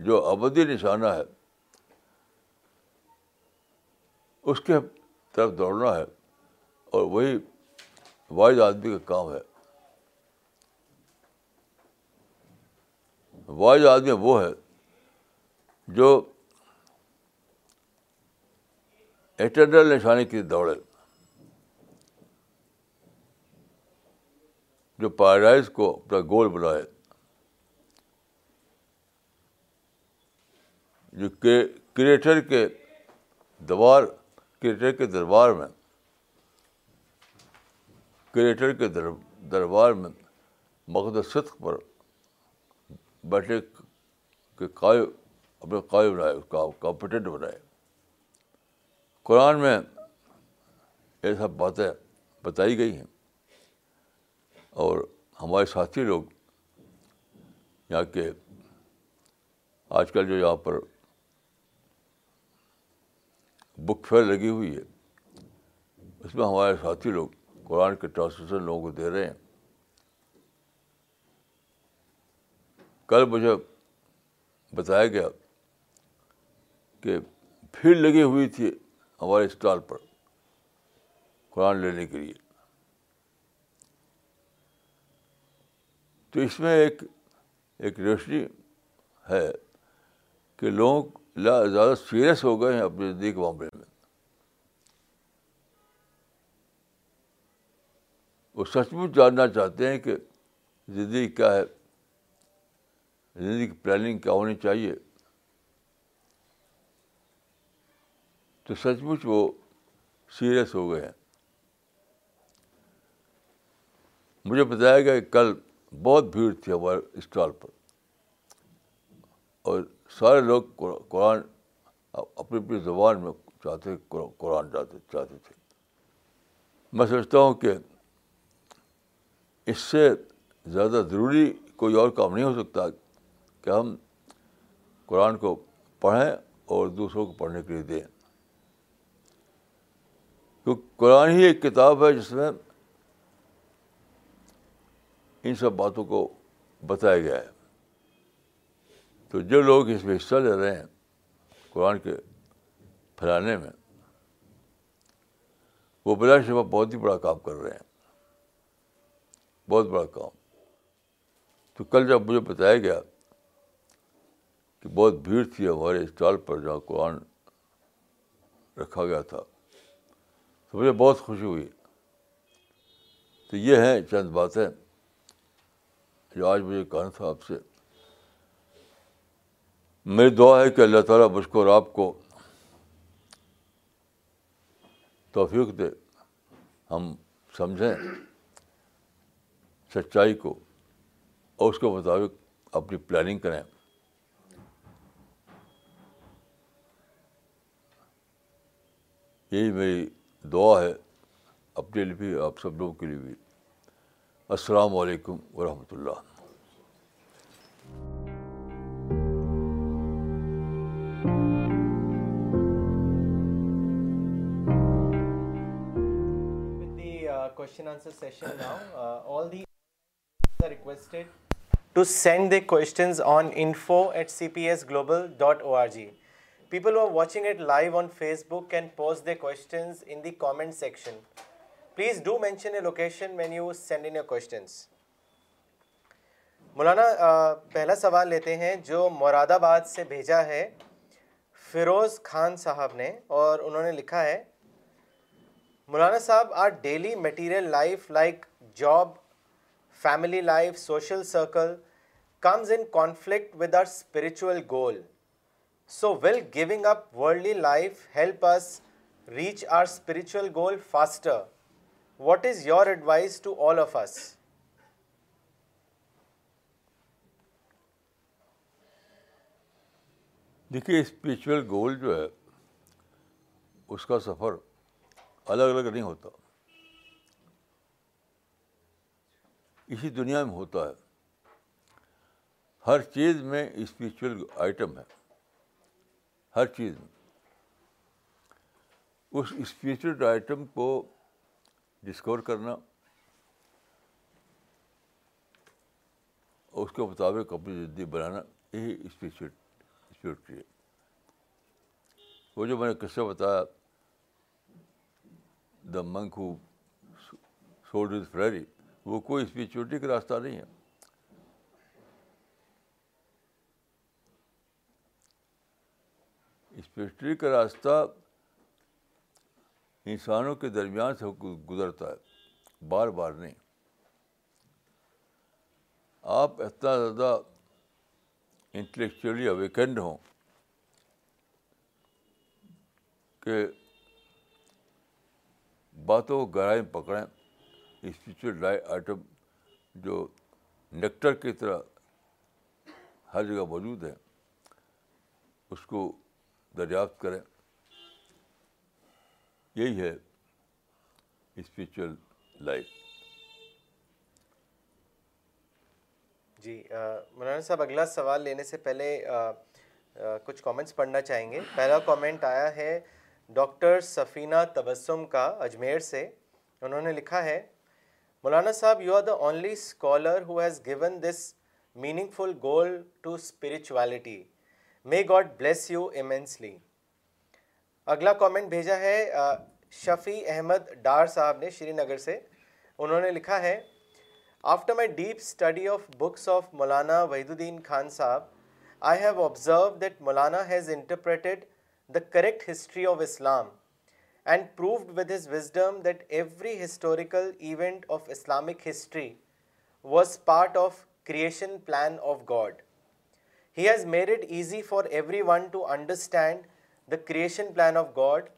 جو ابدی نشانہ ہے اس کے طرف دوڑنا ہے اور وہی وائز آدمی کا کام ہے وائز آدمی وہ ہے جو انٹرنل نشانی کے لیے دوڑے جو پیراڈائز کو اپنا گول بنائے جو کریٹر کے دوار کریٹر کے دربار میں کریٹر کے دربار میں مقد صدق پر بیٹھے کے قائم اپنے اس کا کمپٹنٹ بنائے قرآن میں یہ سب باتیں بتائی گئی ہیں اور ہمارے ساتھی لوگ یہاں کے آج کل جو یہاں پر بک فیئر لگی ہوئی ہے اس میں ہمارے ساتھی لوگ قرآن کے ٹرانسلیشن لوگوں کو دے رہے ہیں کل مجھے بتایا گیا کہ بھیڑ لگی ہوئی تھی ہمارے اسٹال پر قرآن لینے کے لیے تو اس میں ایک ایک روشنی ہے کہ لوگ زیادہ سیریس ہو گئے ہیں اپنی زندگی کے معاملے میں وہ سچ مچ جاننا چاہتے ہیں کہ زندگی کیا ہے زندگی کی پلاننگ کیا ہونی چاہیے تو سچ مچ وہ سیریس ہو گئے ہیں مجھے بتایا گیا کہ کل بہت بھیڑ تھی ہمارے اسٹال پر اور سارے لوگ قرآن اپنی اپنی زبان میں چاہتے قرآن چاہتے تھے میں سمجھتا ہوں کہ اس سے زیادہ ضروری کوئی اور کام نہیں ہو سکتا کہ ہم قرآن کو پڑھیں اور دوسروں کو پڑھنے کے لیے دیں کیونکہ قرآن ہی ایک کتاب ہے جس میں ان سب باتوں کو بتایا گیا ہے تو جو لوگ اس میں حصہ لے رہے ہیں قرآن کے پھیلانے میں وہ بلا شبہ بہت ہی بڑا کام کر رہے ہیں بہت بڑا کام تو کل جب مجھے بتایا گیا کہ بہت بھیڑ تھی ہمارے اسٹال پر جہاں قرآن رکھا گیا تھا تو مجھے بہت خوشی ہوئی تو یہ ہیں چند باتیں جو آج مجھے کہنا تھا آپ سے میری دعا ہے کہ اللہ تعالیٰ اور آپ کو توفیق دے ہم سمجھیں سچائی کو اور اس کے مطابق اپنی پلاننگ کریں یہی میری دعا ہے اپنے لیے بھی آپ سب لوگوں کے لیے بھی السلام علیکم ورحمۃ اللہ question answer session now. Uh, all the are requested to send their questions on info at cpsglobal.org. People who are watching it live on Facebook can post their questions in the comment section. Please do mention a location when you send in your questions. مولانا پہلا سوال لیتے ہیں جو مراد آباد سے بھیجا ہے فیروز خان صاحب نے اور انہوں نے لکھا ہے Maulana Sahab our daily material life like job family life social circle comes in conflict with our spiritual goal so will giving up worldly life help us reach our spiritual goal faster what is your advise to all of us دیکھیے spiritual گول جو ہے اس کا سفر الگ الگ نہیں ہوتا اسی دنیا میں ہوتا ہے ہر چیز میں اسپریچل آئٹم ہے ہر چیز میں اس اسپریچل آئٹم کو ڈسکور کرنا اور اس کے مطابق اپنی زندگی بنانا یہی اسپریچل اسپریچل ہے وہ جو میں نے قصہ بتایا the who sold his Ferrari وہ کوئی اسپیچوٹی کا راستہ نہیں ہے اسپیچ کا راستہ انسانوں کے درمیان سے گزرتا ہے بار بار نہیں آپ اتنا زیادہ انٹلیکچولی اویکنڈ ہوں کہ باتوں کو میں پکڑیں اسپریچل آئٹم جو نیکٹر کی طرح ہر جگہ موجود ہے اس کو دریافت کریں یہی ہے اسپریچل لائف جی مولانا صاحب اگلا سوال لینے سے پہلے کچھ کامنٹس پڑھنا چاہیں گے پہلا کامنٹ آیا ہے ڈاکٹر سفینہ تبسم کا اجمیر سے انہوں نے لکھا ہے Maulana Sahab you are the only scholar who has given this meaningful goal to spirituality may God bless you immensely اگلا کامنٹ بھیجا ہے شفیع احمد ڈار صاحب نے شری نگر سے انہوں نے لکھا ہے after my deep study of books of Maulana Wahiduddin Khan Sahab I have observe that Maulana has interpreted the correct history of Islam and proved with his wisdom that every historical event of Islamic history was part of creation plan of God. He has made it easy for everyone to understand the creation plan of God,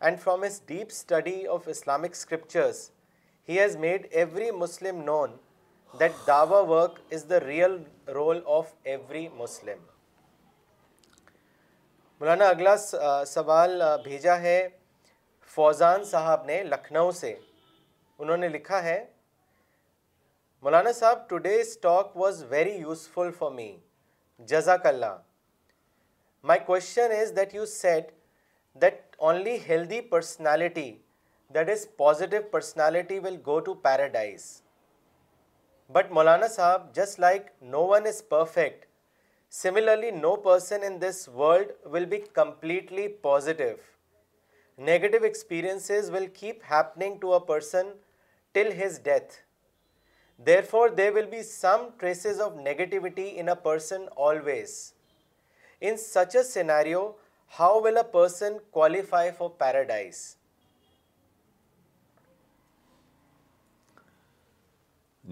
and from his deep study of Islamic scriptures, he has made every Muslim known that dawah work is the real role of every Muslim. Maulana اگلا سوال بھیجا ہے فوزان صاحب نے لکھنؤ سے انہوں نے لکھا ہے Maulana Sahab today talk was very useful for me جزاک اللہ my question is that you said that only healthy personality that is positive personality will go to paradise but Maulana Sahab just like no one is perfect Similarly, no person in this world will be completely positive. Negative experiences will keep happening to a person till his death. Therefore, there will be some traces of negativity in a person always. In such a scenario, how will a person qualify for paradise?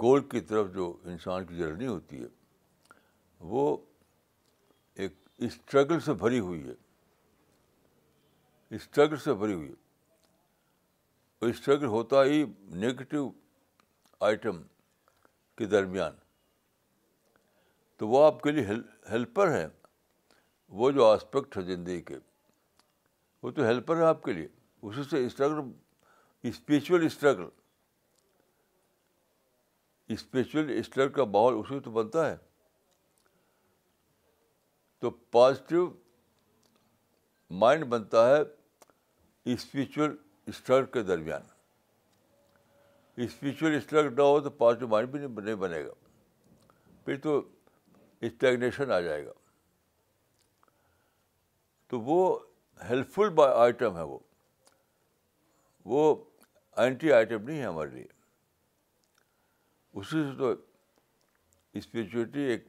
گول کی طرف جو انسان کی journey ہوتی ہے وہ ایک struggle سے بھری ہوئی ہے اسٹرگل سے بھری ہوئی ہے اسٹرگل ہوتا ہی نگیٹو آئٹم کے درمیان تو وہ آپ کے لیے ہیلپر ہیں وہ جو آسپیکٹ ہے زندگی کے وہ تو ہیلپر ہے آپ کے لیے اسی سے اسٹرگل اسپریچول اسٹرگل اسپریچل اسٹر کا ماحول اس وقت بنتا ہے تو پازیٹیو مائنڈ بنتا ہے اسپریچل اسٹر کے درمیان اسپریچل اسٹر نہ ہو تو پازیٹیو مائنڈ بھی نہیں بنے گا پھر تو اسٹیگنیشن آ جائے گا تو وہ ہیلپفل آئٹم ہے وہ وہ اینٹی آئٹم نہیں ہے ہمارے لیے اسی سے تو اسپریچولیٹی ایک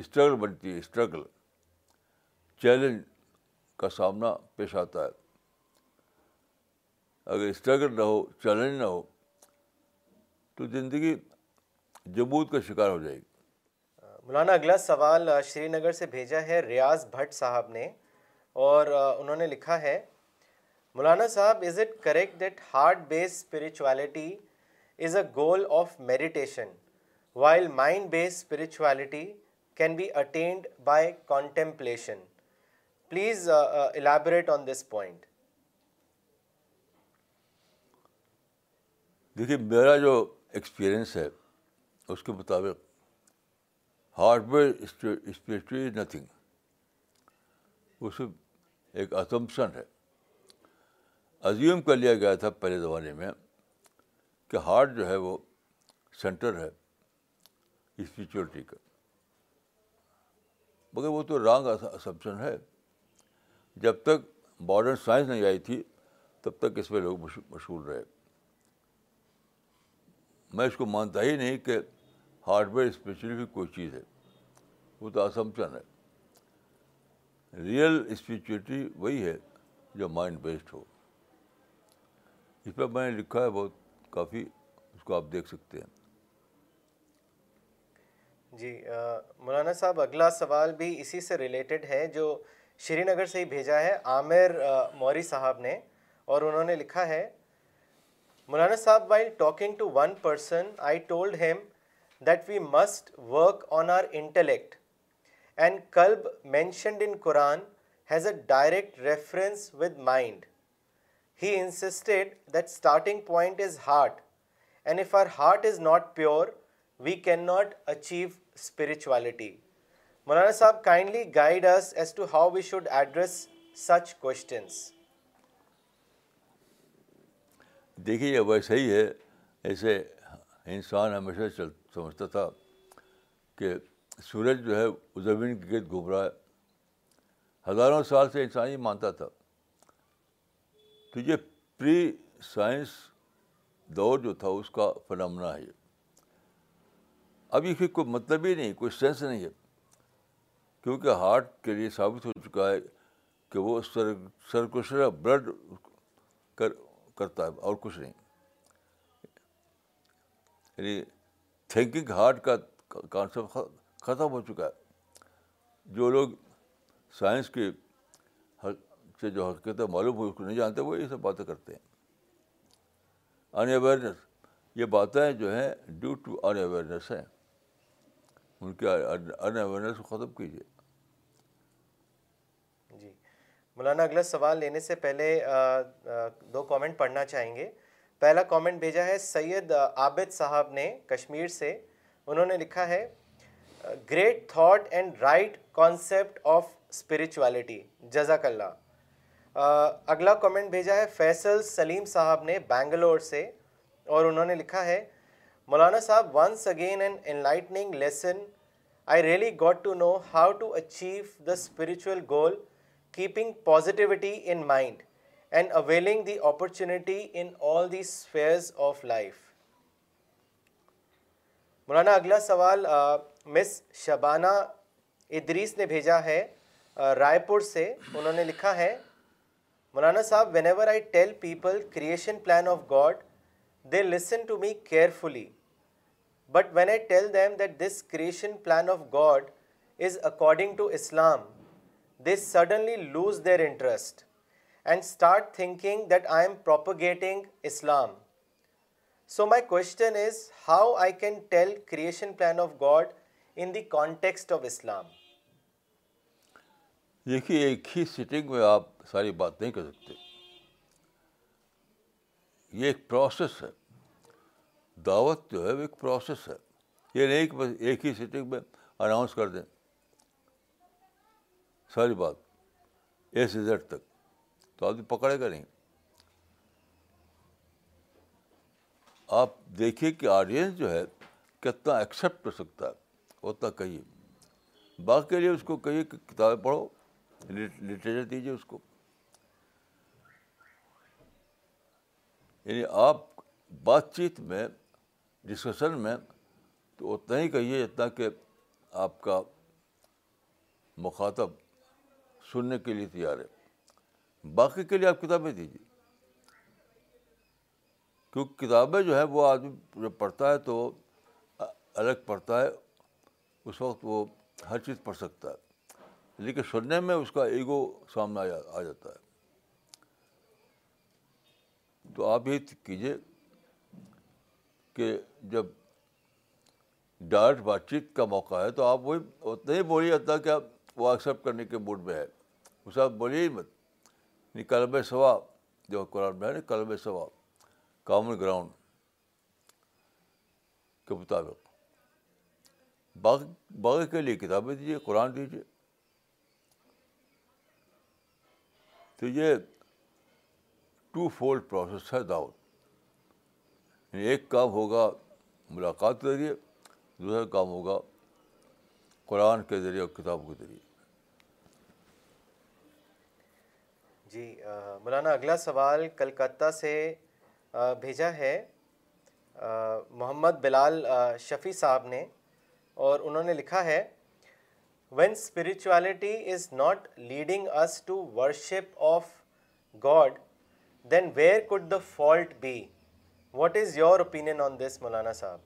اسٹرگل بنتی ہے اسٹرگل چیلنج کا سامنا پیش آتا ہے اگر اسٹرگل نہ ہو چیلنج نہ ہو تو زندگی جبود کا شکار ہو جائے گی مولانا اگلا سوال شری نگر سے بھیجا ہے ریاض بھٹ صاحب نے اور انہوں نے لکھا ہے Maulana Sahab is it correct that heart based spirituality is a goal of meditation while mind based spirituality can be attained by contemplation please elaborate on this point دیکھیے میرا جو ایکسپیرئنس ہے اس کے مطابق ہارڈ ویئر اسپرچولی نتھنگ اس لیا گیا تھا پہلے زمانے میں کہ ہارٹ جو ہے وہ سینٹر ہے اسپریچولیٹی کا مگر وہ تو رانگ اسمپشن ہے جب تک ماڈرن سائنس نہیں آئی تھی تب تک اس میں لوگ مشہور رہے میں اس کو مانتا ہی نہیں کہ ہارڈ ویئر بھی کوئی چیز ہے وہ تو اسمپشن ہے ریئل اسپریچولیٹی وہی ہے جو مائنڈ بیسڈ ہو اس پہ میں نے لکھا ہے بہت کافی اس کو آپ دیکھ سکتے ہیں جی مولانا صاحب اگلا سوال بھی اسی سے ریلیٹڈ ہے جو شری نگر سے ہی بھیجا ہے عامر موری صاحب نے اور انہوں نے لکھا ہے Maulana Sahab while talking to one person I told him that we must work on our intellect and club mentioned in Quran has a direct reference with mind he insisted that starting point is heart and if our heart is not pure we can not achieve spirituality Maulana Sahab kindly guide us as to how we should address such کو دیکھیے ویسے ہی ہے ایسے انسان ہمیشہ سمجھتا تھا کہ سورج جو ہے گھبراہ ہزاروں سال سے انسان ہی مانتا تھا تو یہ پری سائنس دور جو تھا اس کا فنامنا ہے یہ ابھی کوئی مطلب ہی نہیں کوئی سینس نہیں ہے کیونکہ ہارٹ کے لیے ثابت ہو چکا ہے کہ وہ سرکشرا بلڈ کر کرتا ہے اور کچھ نہیں یعنی تھنکنگ ہارٹ کا کانسیپٹ ختم ہو چکا ہے جو لوگ سائنس کے سے جو حرکتیں معلوم ہوئی اس کو نہیں جانتے وہ یہ سب باتیں کرتے ہیں ان اویئرنیس یہ باتیں جو ہیں ڈیو ٹو ان اویئرنیس ہیں ان کے ان اویئرنیس کو ختم کیجیے جی مولانا اگلا سوال لینے سے پہلے دو کامنٹ پڑھنا چاہیں گے پہلا کامنٹ بھیجا ہے سید عابد صاحب نے کشمیر سے انہوں نے لکھا ہے great thought and right concept of spirituality جزاک اللہ اگلا کومنٹ بھیجا ہے فیصل سلیم صاحب نے بینگلور سے اور انہوں نے لکھا ہے Maulana Sahab once again an enlightening lesson I really got to know how to achieve the spiritual goal keeping positivity in mind and availing the opportunity in all the spheres of life Maulana اگلا سوال مس شبانہ ادریس نے بھیجا ہے رائے پور سے انہوں نے لکھا ہے Maulana Sahab whenever I tell people creation plan of God they listen to me carefully but when I tell them that this creation plan of God is according to Islam they suddenly lose their interest and start thinking that I am propagating Islam so my question is how I can tell creation plan of God in the context of Islam دیکھیے ایک he sitting میں آپ ساری بات نہیں کر سکتے یہ ایک پروسیس ہے دعوت جو ہے وہ ایک پروسیس ہے یہ نہیں کہ بس ایک ہی سیٹنگ میں اناؤنس کر دیں ساری بات اے سے زیڈ تک تو آدمی پکڑے گا نہیں آپ دیکھیے کہ آڈینس جو ہے کتنا ایکسیپٹ کر سکتا ہے اتنا کہیے باقی لیے اس کو کہیے کہ کتابیں پڑھو لٹریچر دیجیے اس کو یعنی آپ بات چیت میں ڈسکشن میں تو اتنا ہی کہیے جتنا کہ آپ کا مخاطب سننے کے لیے تیار ہے باقی کے لیے آپ کتابیں دیجیے کیونکہ کتابیں جو ہے وہ آدمی جب پڑھتا ہے تو الگ پڑھتا ہے اس وقت وہ ہر چیز پڑھ سکتا ہے لیکن سننے میں اس کا ایگو سامنے آ جاتا ہے تو آپ یہ کیجیے کہ جب ڈائریکٹ بات چیت کا موقع ہے تو آپ وہی اتنا ہی بولیے اتنا کہ آپ وہ ایکسیپٹ کرنے کے موڈ میں ہے اس آپ بولیے ہی مت نہیں کلب ثواب جو قرآن میں ہے نا کلب ثواب کامن گراؤنڈ کے مطابق باغ باغی کے لیے کتابیں دیجیے قرآن دیجیے تو یہ ٹو فولڈ پروسیس ہے دعوت یعنی ایک کام ہوگا ملاقات کے ذریعے دوسرا کام ہوگا قرآن کے ذریعے اور کتاب کے ذریعے جی مولانا اگلا سوال کلکتہ سے بھیجا ہے محمد بلال شفیع صاحب نے اور انہوں نے لکھا ہے when spirituality is not leading us to worship of God then where could the fault be what is your opinion on this Maulana Sahab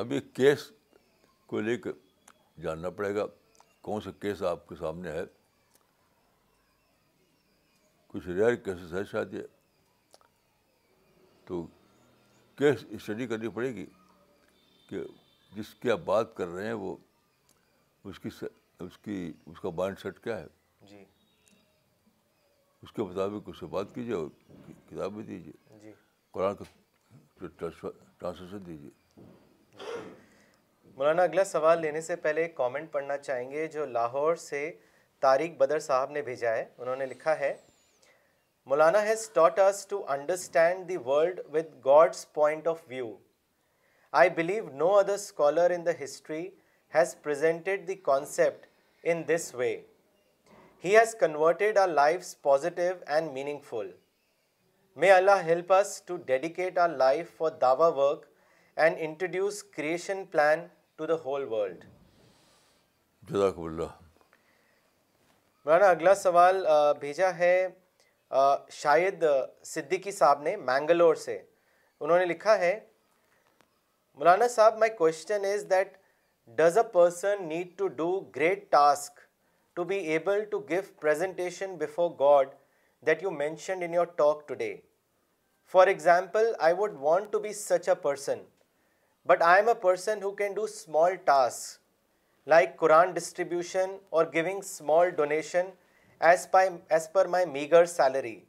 ابھی کیس کو لے کے جاننا پڑے گا کون سا کیس آپ کے سامنے ہے کچھ ریئر کیسز ہے شاید یہ تو کیس اسٹڈی کرنی پڑے گی کہ جس کی آپ بات کر رہے ہیں وہ اس کی اس کی اس کا مائنڈ سیٹ کیا ہے جی اس کے مطابق اس سے بات کیجیے اور کتاب بھی دیجیے جی قرآن کا ٹرانسلیشن دیجیے مولانا اگلا سوال لینے سے پہلے ایک کامنٹ پڑھنا چاہیں گے جو لاہور سے طارق بدر صاحب نے بھیجا ہے انہوں نے لکھا ہے Maulana has taught us to understand the world with God's point of view I believe no other scholar in the history has the concept in this way he has converted our life positive and meaningful may Allah help us to dedicate our life for Dawa work and introduce creation plan to the whole world میں نے اگلا سوال بھیجا ہے شاید صدیقی صاحب نے مینگلور سے انہوں نے لکھا ہے Maulana Sahab, my question is that does a person need to do great task to be able to give presentation before God that you mentioned in your talk today? For example, I would want to be such a person, but I am a person who can do small tasks like Quran distribution or giving small donation as per my meager salary.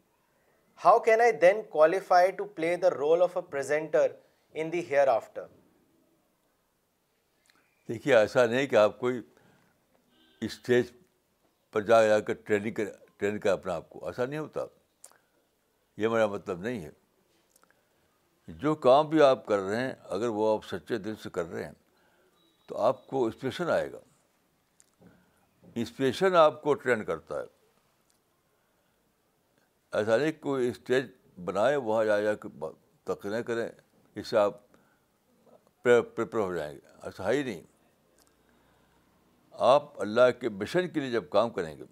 How can I then qualify to play the role of a presenter in the hereafter? دیکھیے ایسا نہیں کہ آپ کوئی stage پر جا جا کر training کر ٹرین کر اپنا آپ کو ایسا نہیں ہوتا یہ میرا مطلب نہیں ہے جو کام بھی آپ کر رہے ہیں اگر وہ آپ سچے دل سے کر رہے ہیں تو آپ کو انسپریشن آئے گا انسپریشن آپ کو ٹرین کرتا ہے ایسا نہیں کوئی اسٹیج بنائے وہاں جا جا کے تقریر کریں اس سے آپ پریپر ہو جائیں گے ایسا ہی نہیں آپ اللہ کے مشن کے لیے جب کام کریں گے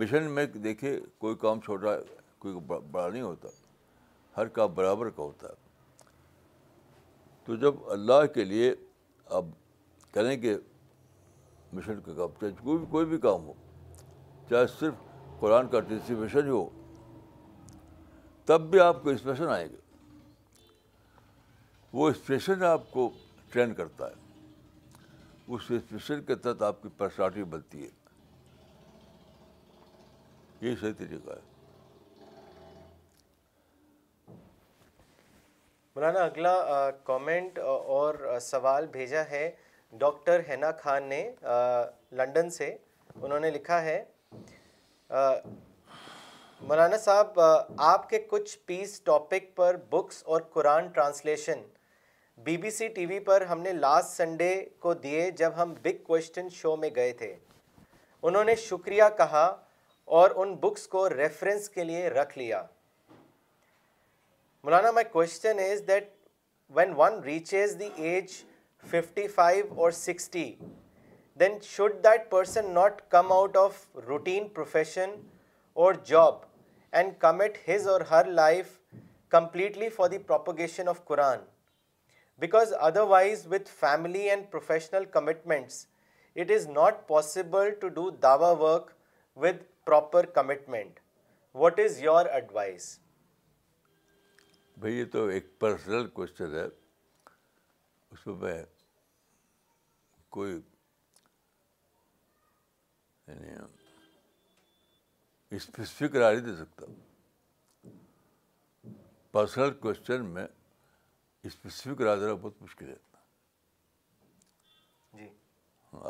مشن میں دیکھے کوئی کام چھوٹا کوئی بڑا نہیں ہوتا ہر کام برابر کا ہوتا ہے تو جب اللہ کے لیے آپ کریں گے مشن کا کام چاہے کوئی بھی کوئی بھی کام ہو چاہے صرف قرآن کا ٹینسیپیشن ہو تب بھی آپ کو انسپریشن آئیں گے وہ انسپریشن آپ کو ٹرین کرتا ہے اس فیسپیشن کے تحت آپ کی پرسنالٹی بنتی ہے یہ صحیح طریقہ ہے مولانا اگلا کامنٹ اور سوال بھیجا ہے ڈاکٹر ہینا خان نے لنڈن سے انہوں نے لکھا ہے مولانا صاحب آپ کے کچھ پیس ٹاپک پر بکس اور قرآن translation B B C T V پر ہم نے لاسٹ سنڈے کو دیے جب ہم بگ کوشچن شو میں گئے تھے انہوں نے شکریہ کہا اور ان بکس کو ریفرنس کے لیے رکھ لیا Maulana my question is that when one reaches the age fifty five or sixty then should that person not come out of routine profession or job and commit his or her life completely for the propagation of Quran because otherwise with family and professional commitment it is not possible to do the work with pure commitment what is your advice بھائی تو ایک personal ہے اس میں کوئی یعنی specific راری دے سکتا ہوں پرسنل میں اسپیسیفک رائے دینا بہت مشکل ہے جی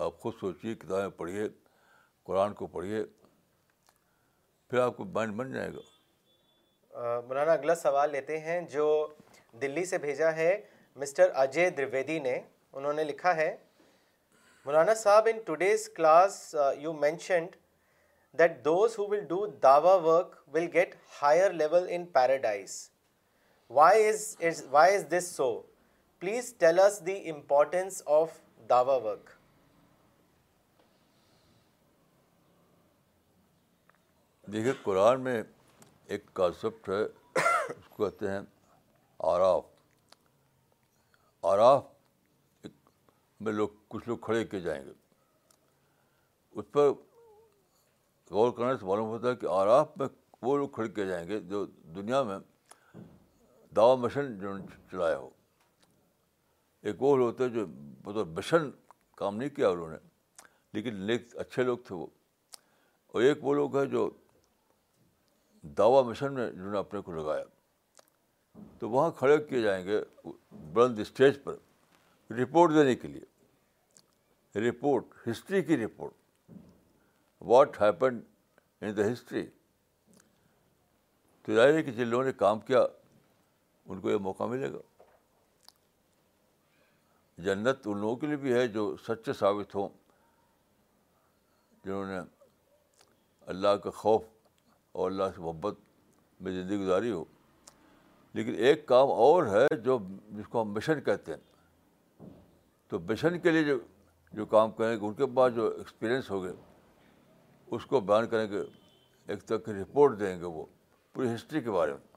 آپ خود سوچیے کتابیں پڑھیے قرآن کو پڑھیے پھر آپ کو مائنڈ بن جائے گا مولانا اگلا سوال لیتے ہیں جو دلی سے بھیجا ہے مسٹر اجے درویدی نے انہوں نے لکھا ہے Maulana Sahab in today's class you mentioned that those who will will do work get higher level in paradise why is why is this so please tell us the importance of Dawa work دیکھیے قرآن میں ایک concept ہے اس کو کہتے ہیں آراف آراف میں لوگ کچھ لوگ کھڑے کے جائیں گے اس پر غور کرنے سے معلوم ہوتا ہے کہ آراف میں وہ لوگ کھڑے کے جائیں گے جو دنیا میں دعو مشن جنہوں نے چلایا ہو ایک وہ لوگ تھے جو مطلب مشن کام نہیں کیا انہوں نے لیکن نیک اچھے لوگ تھے وہ اور ایک وہ لوگ ہیں جو دعوی مشن میں جنہوں نے اپنے کو لگایا تو وہاں کھڑے کیے جائیں گے بلند اسٹیج پر رپورٹ دینے کے لیے رپورٹ ہسٹری کی report what happen in the history تو ظاہر ہے کہ جن لوگوں نے کام کیا ان کو یہ موقع ملے گا جنت ان لوگوں کے لیے بھی ہے جو سچے ثابت ہوں جنہوں نے اللہ کا خوف اور اللہ سے محبت میں زندگی گزاری ہو لیکن ایک کام اور ہے جو جس کو ہم مشن کہتے ہیں تو مشن کے لیے جو جو کام کریں گے ان کے پاس جو ایکسپیرئنس ہو گئے اس کو بیان کریں گے ایک کی رپورٹ دیں گے وہ پوری ہسٹری کے بارے میں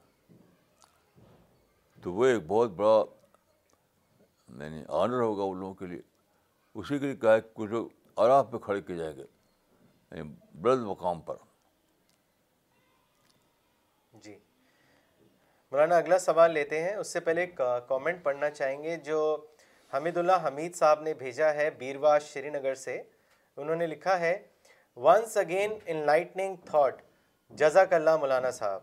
تو وہ ایک بہت بڑا یعنی آنر ہوگا ان لوگوں کے لیے اسی کے لیے کہا کہ کچھ لوگ پہ کھڑے کیے جائیں گے یعنی بلند مقام پر جی مولانا اگلا سوال لیتے ہیں اس سے پہلے کامنٹ پڑھنا چاہیں گے جو حمید اللہ حمید صاحب نے بھیجا ہے بیروا شری نگر سے انہوں نے لکھا ہے once again enlightening thought جزاک اللہ مولانا صاحب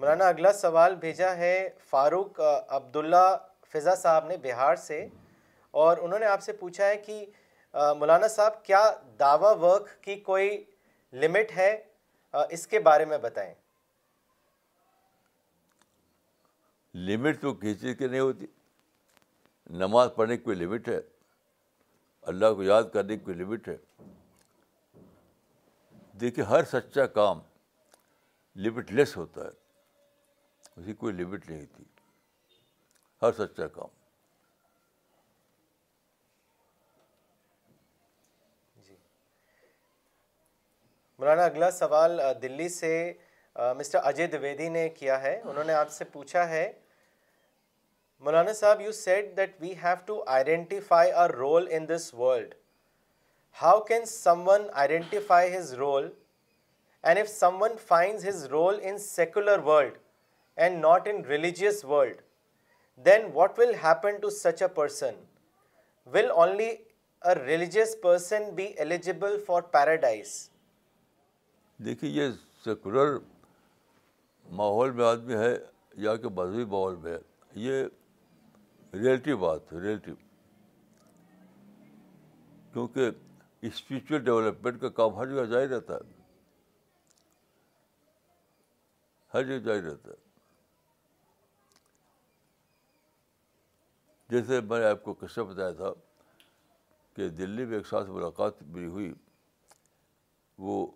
مولانا اگلا سوال بھیجا ہے فاروق عبداللہ فضا صاحب نے بہار سے اور انہوں نے آپ سے پوچھا ہے کہ مولانا صاحب کیا دعویٰ ورک کی کوئی لمٹ ہے اس کے بارے میں بتائیں لمٹ تو کسی کی نہیں ہوتی نماز پڑھنے کی کوئی لمٹ ہے اللہ کو یاد کرنے کی لمٹ ہے دیکھیے ہر سچا کام لمٹ لیس ہوتا ہے اس کی کوئی لمٹ نہیں تھی جی۔ مولانا اگلا سوال دلی سے مسٹر اجے دویدی نے کیا ہے انہوں نے آپ سے پوچھا ہے Maulana Sahab you said that we have to identify role in this world how can some identify his role and if some finds his role in secular world and not in religious world then what will happen person will only a religious person be eligible for paradise دیکھیے یہ secular ماحول میں آدمی ہے یا کہ مذہبی ماحول میں ہے یہ ریئلٹی بات ہے کیونکہ اسپرچل ڈیولپمنٹ کا کام جاری رہتا ہے جاری رہتا ہے جیسے میں نے آپ کو قصہ بتایا تھا کہ دلی میں ایک ساتھ ملاقات بھی ہوئی وہ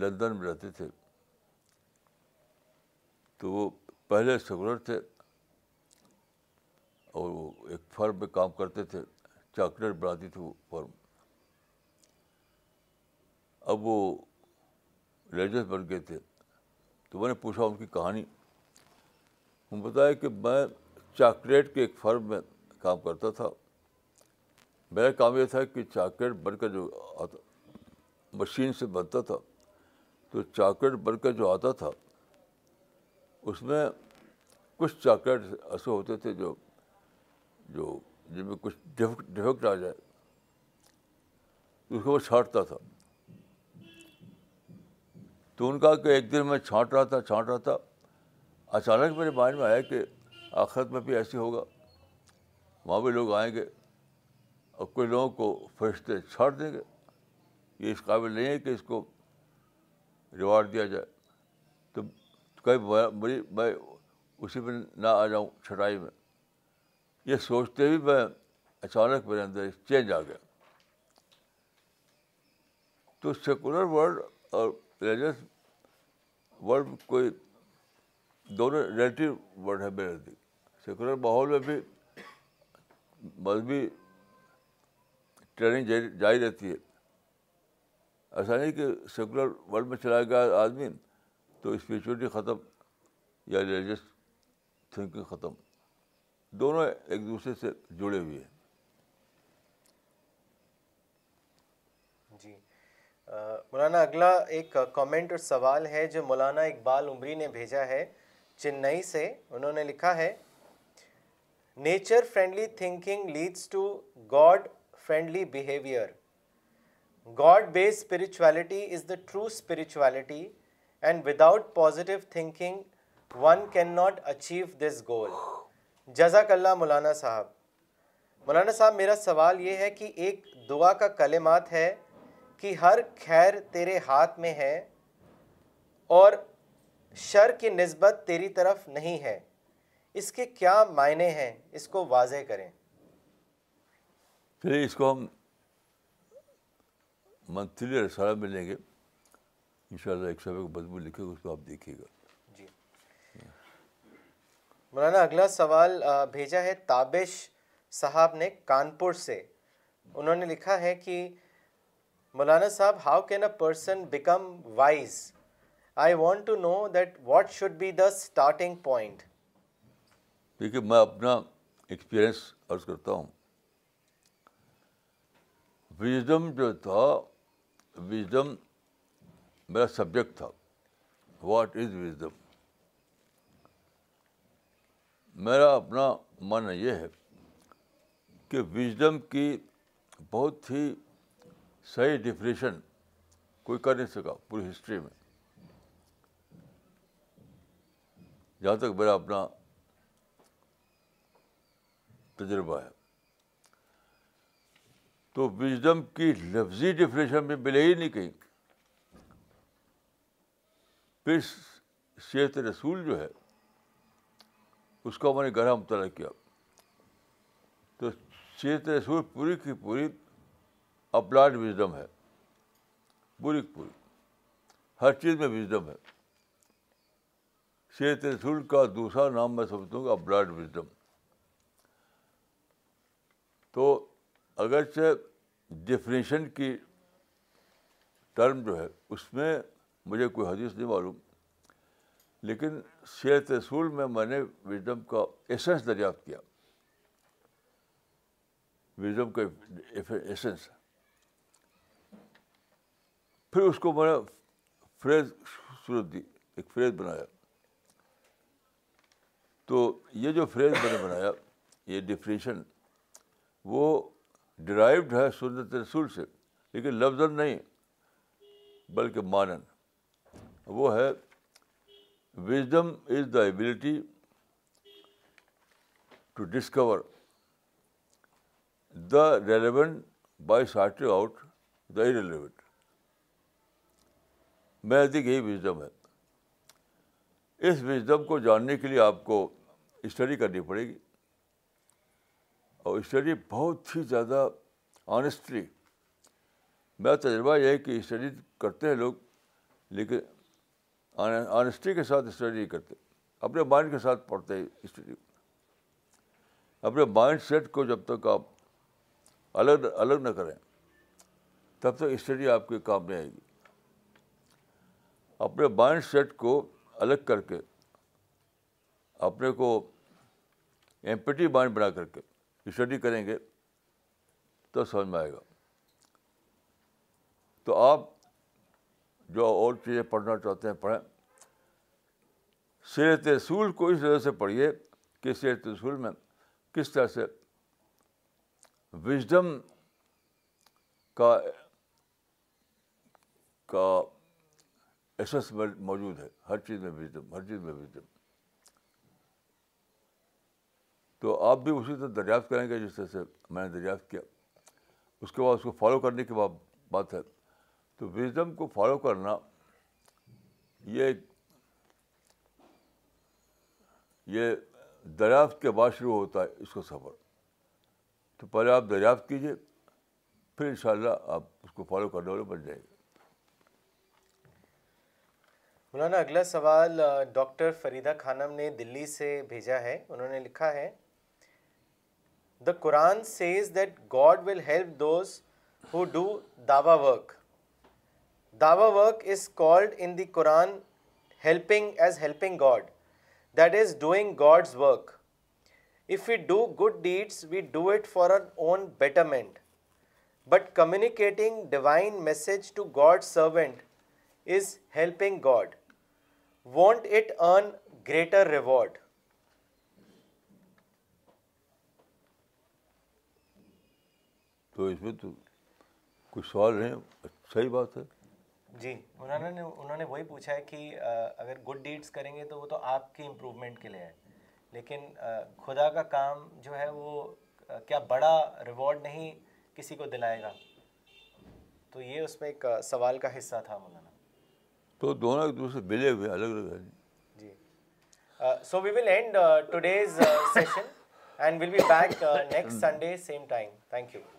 لندن میں رہتے تھے تو وہ پہلے سیکولر تھے اور وہ ایک فرم میں کام کرتے تھے چاکلیٹ بناتی تھی وہ فرم اب وہ ریلیجس بن گئے تھے تو میں نے پوچھا ان کی کہانی بتایا کہ میں چاکلیٹ کے ایک فرم میں کام کرتا تھا میرا کام یہ تھا کہ چاکلیٹ بن کر جو آتا مشین سے بنتا تھا تو چاکلیٹ بن کر جو آتا تھا اس میں کچھ چاکلیٹ ایسے ہوتے تھے جو جو جن میں کچھ ڈفیکٹ آ جائے اس کو وہ چھانٹتا تھا تو ان کا کہ ایک دن میں چھانٹ رہا تھا چھانٹ رہا تھا اچانک میرے مائنڈ میں آیا کہ آخرت میں بھی ایسے ہوگا وہاں بھی لوگ آئیں گے اور کئی لوگوں کو فرشتے چھاڑ دیں گے یہ اس قابل نہیں ہے کہ اس کو ریوارڈ دیا جائے تو کبھی میں اسی میں نہ آ جاؤں چھٹائی میں یہ سوچتے بھی میں اچانک میرے اندر چینج آ گیا تو سیکولر ورلڈ اور ریلیجس ورلڈ کوئی دونوں ریلیٹیو ورڈ ہے میرے نزدیک سیکولر ماحول میں بھی مذہبی ٹریننگ جاری رہتی ہے ایسا نہیں کہ سیکولر ورلڈ میں چلا گیا آدمی تو اسپریچولیٹی ختم یا ریلیجس تھنکنگ ختم دونوں ایک دوسرے سے جڑے ہوئے ہیں جی مولانا اگلا ایک کامنٹ اور سوال ہے جو مولانا اقبال عمری نے بھیجا ہے چنئی سے انہوں نے لکھا ہے nature friendly thinking leads to God friendly behaviour God base spirituality is the true spirituality and without positive thinking one can not achieve this goal جزاک اللہ مولانا صاحب مولانا صاحب میرا سوال یہ ہے کہ ایک دعا کا کلمات ہے کہ ہر خیر تیرے ہاتھ میں ہے اور شر کی نسبت تیری طرف نہیں ہے اس کے کیا معنی ہیں اس کو واضح کریں پھر اس کو ہم رسالہ میں لیں گے ان شاء اللہ ایک سب بدبو گا جی مولانا اگلا سوال بھیجا ہے تابش صاحب نے کانپور سے انہوں نے لکھا ہے کہ Maulana Sahab how can a person become wise I want to know that what should be the starting point دیکھیے میں اپنا ایکسپیرئنس عرض کرتا ہوں وزڈم جو تھا وزڈم میرا سبجیکٹ تھا واٹ از وزڈم میرا اپنا ماننا یہ ہے کہ وزڈم کی بہت ہی صحیح ڈفریشن کوئی کر نہیں سکا پوری ہسٹری میں جہاں تک میرا اپنا تجربہ ہے تو وزڈم کی لفظی ڈفریشن میں ملے ہی نہیں کہیں پھر صحت رسول جو ہے اس کا میں نے گرا مطالعہ کیا تو صحت رسول پوری کی پوری اپلائڈ وزڈم ہے پوری کی پوری ہر چیز میں وزڈم ہے صحت رسول کا دوسرا نام میں سمجھتا ہوں اپلائڈ وزڈم تو اگرچہ ڈیفینیشن کی ٹرم جو ہے اس میں مجھے کوئی حدیث نہیں معلوم لیکن صحت رسول میں میں نے وزڈم کا ایسنس دریافت کیا وزم کا ایسنس پھر اس کو میں نے فریز صورت دی ایک فریز بنایا تو یہ جو فریز میں نے بنایا یہ ڈیفریشن وہ ڈرائیوڈ ہے سنت رسول سے لیکن لفظ نہیں بلکہ مانن وہ ہے wisdom is the ability to discover the relevant by sort out the relevant میں دیکھ یہی وزڈم ہے اس وزڈم کو جاننے کے لیے آپ کو اسٹڈی کرنی پڑے گی اور اسٹڈی بہت ہی زیادہ آنیسٹلی میرا تجربہ یہ ہے کہ اسٹڈی کرتے ہیں لوگ لیکن آنیسٹی کے ساتھ اسٹڈی کرتے اپنے مائنڈ کے ساتھ پڑھتے ہیں اسٹڈی اپنے مائنڈ سیٹ کو جب تک آپ الگ الگ نہ کریں تب تک اسٹڈی آپ کے کام میں آئے گی اپنے مائنڈ سیٹ کو الگ کر کے اپنے کو ایمپٹی مائنڈ بنا کر کے اسٹڈی کریں گے تو سمجھ میں آئے گا تو آپ جو اور چیزیں پڑھنا چاہتے ہیں پڑھیں سیرت اصول کو اس وجہ سے پڑھیے کہ سیرت اصول میں کس طرح سے وزڈم کا کا ایسس موجود ہے ہر چیز میں وژڈم ہر چیز میں وژڈم تو آپ بھی اسی طرح دریافت کریں گے جس طرح سے میں نے دریافت کیا اس کے بعد اس کو فالو کرنے کے بعد بات ہے تو وزڈم کو فالو کرنا یہ یہ دریافت کے بعد شروع ہوتا ہے اس کا سفر تو پہلے آپ دریافت کیجیے پھر ان شاء اللہ آپ اس کو فالو کرنے والے بن جائیں گے مولانا اگلا سوال ڈاکٹر فریدہ خانم نے دلی سے بھیجا ہے انہوں نے لکھا ہے The Quran says that God will help those who do dawa work. Dawa work is called in the Quran helping God. That is doing God's work. If we do good deeds, we do it for our own betterment. But communicating divine message to God's servant is helping God. Won't it earn greater reward? تو اس میں تو کچھ سوال نہیں صحیح بات ہے جی انہوں نے انہوں نے وہی پوچھا ہے کہ اگر گڈ ڈیڈس کریں گے تو وہ تو آپ کی امپروومنٹ کے لیے ہے لیکن خدا کا کام جو ہے وہ کیا بڑا ریوارڈ نہیں کسی کو دلائے گا تو یہ اس میں ایک سوال کا حصہ تھا مولانا تو دونوں ایک دوسرے ملے ہوئے الگ الگ ہیں جی so we will end today's session and will be back next Sunday same time thank you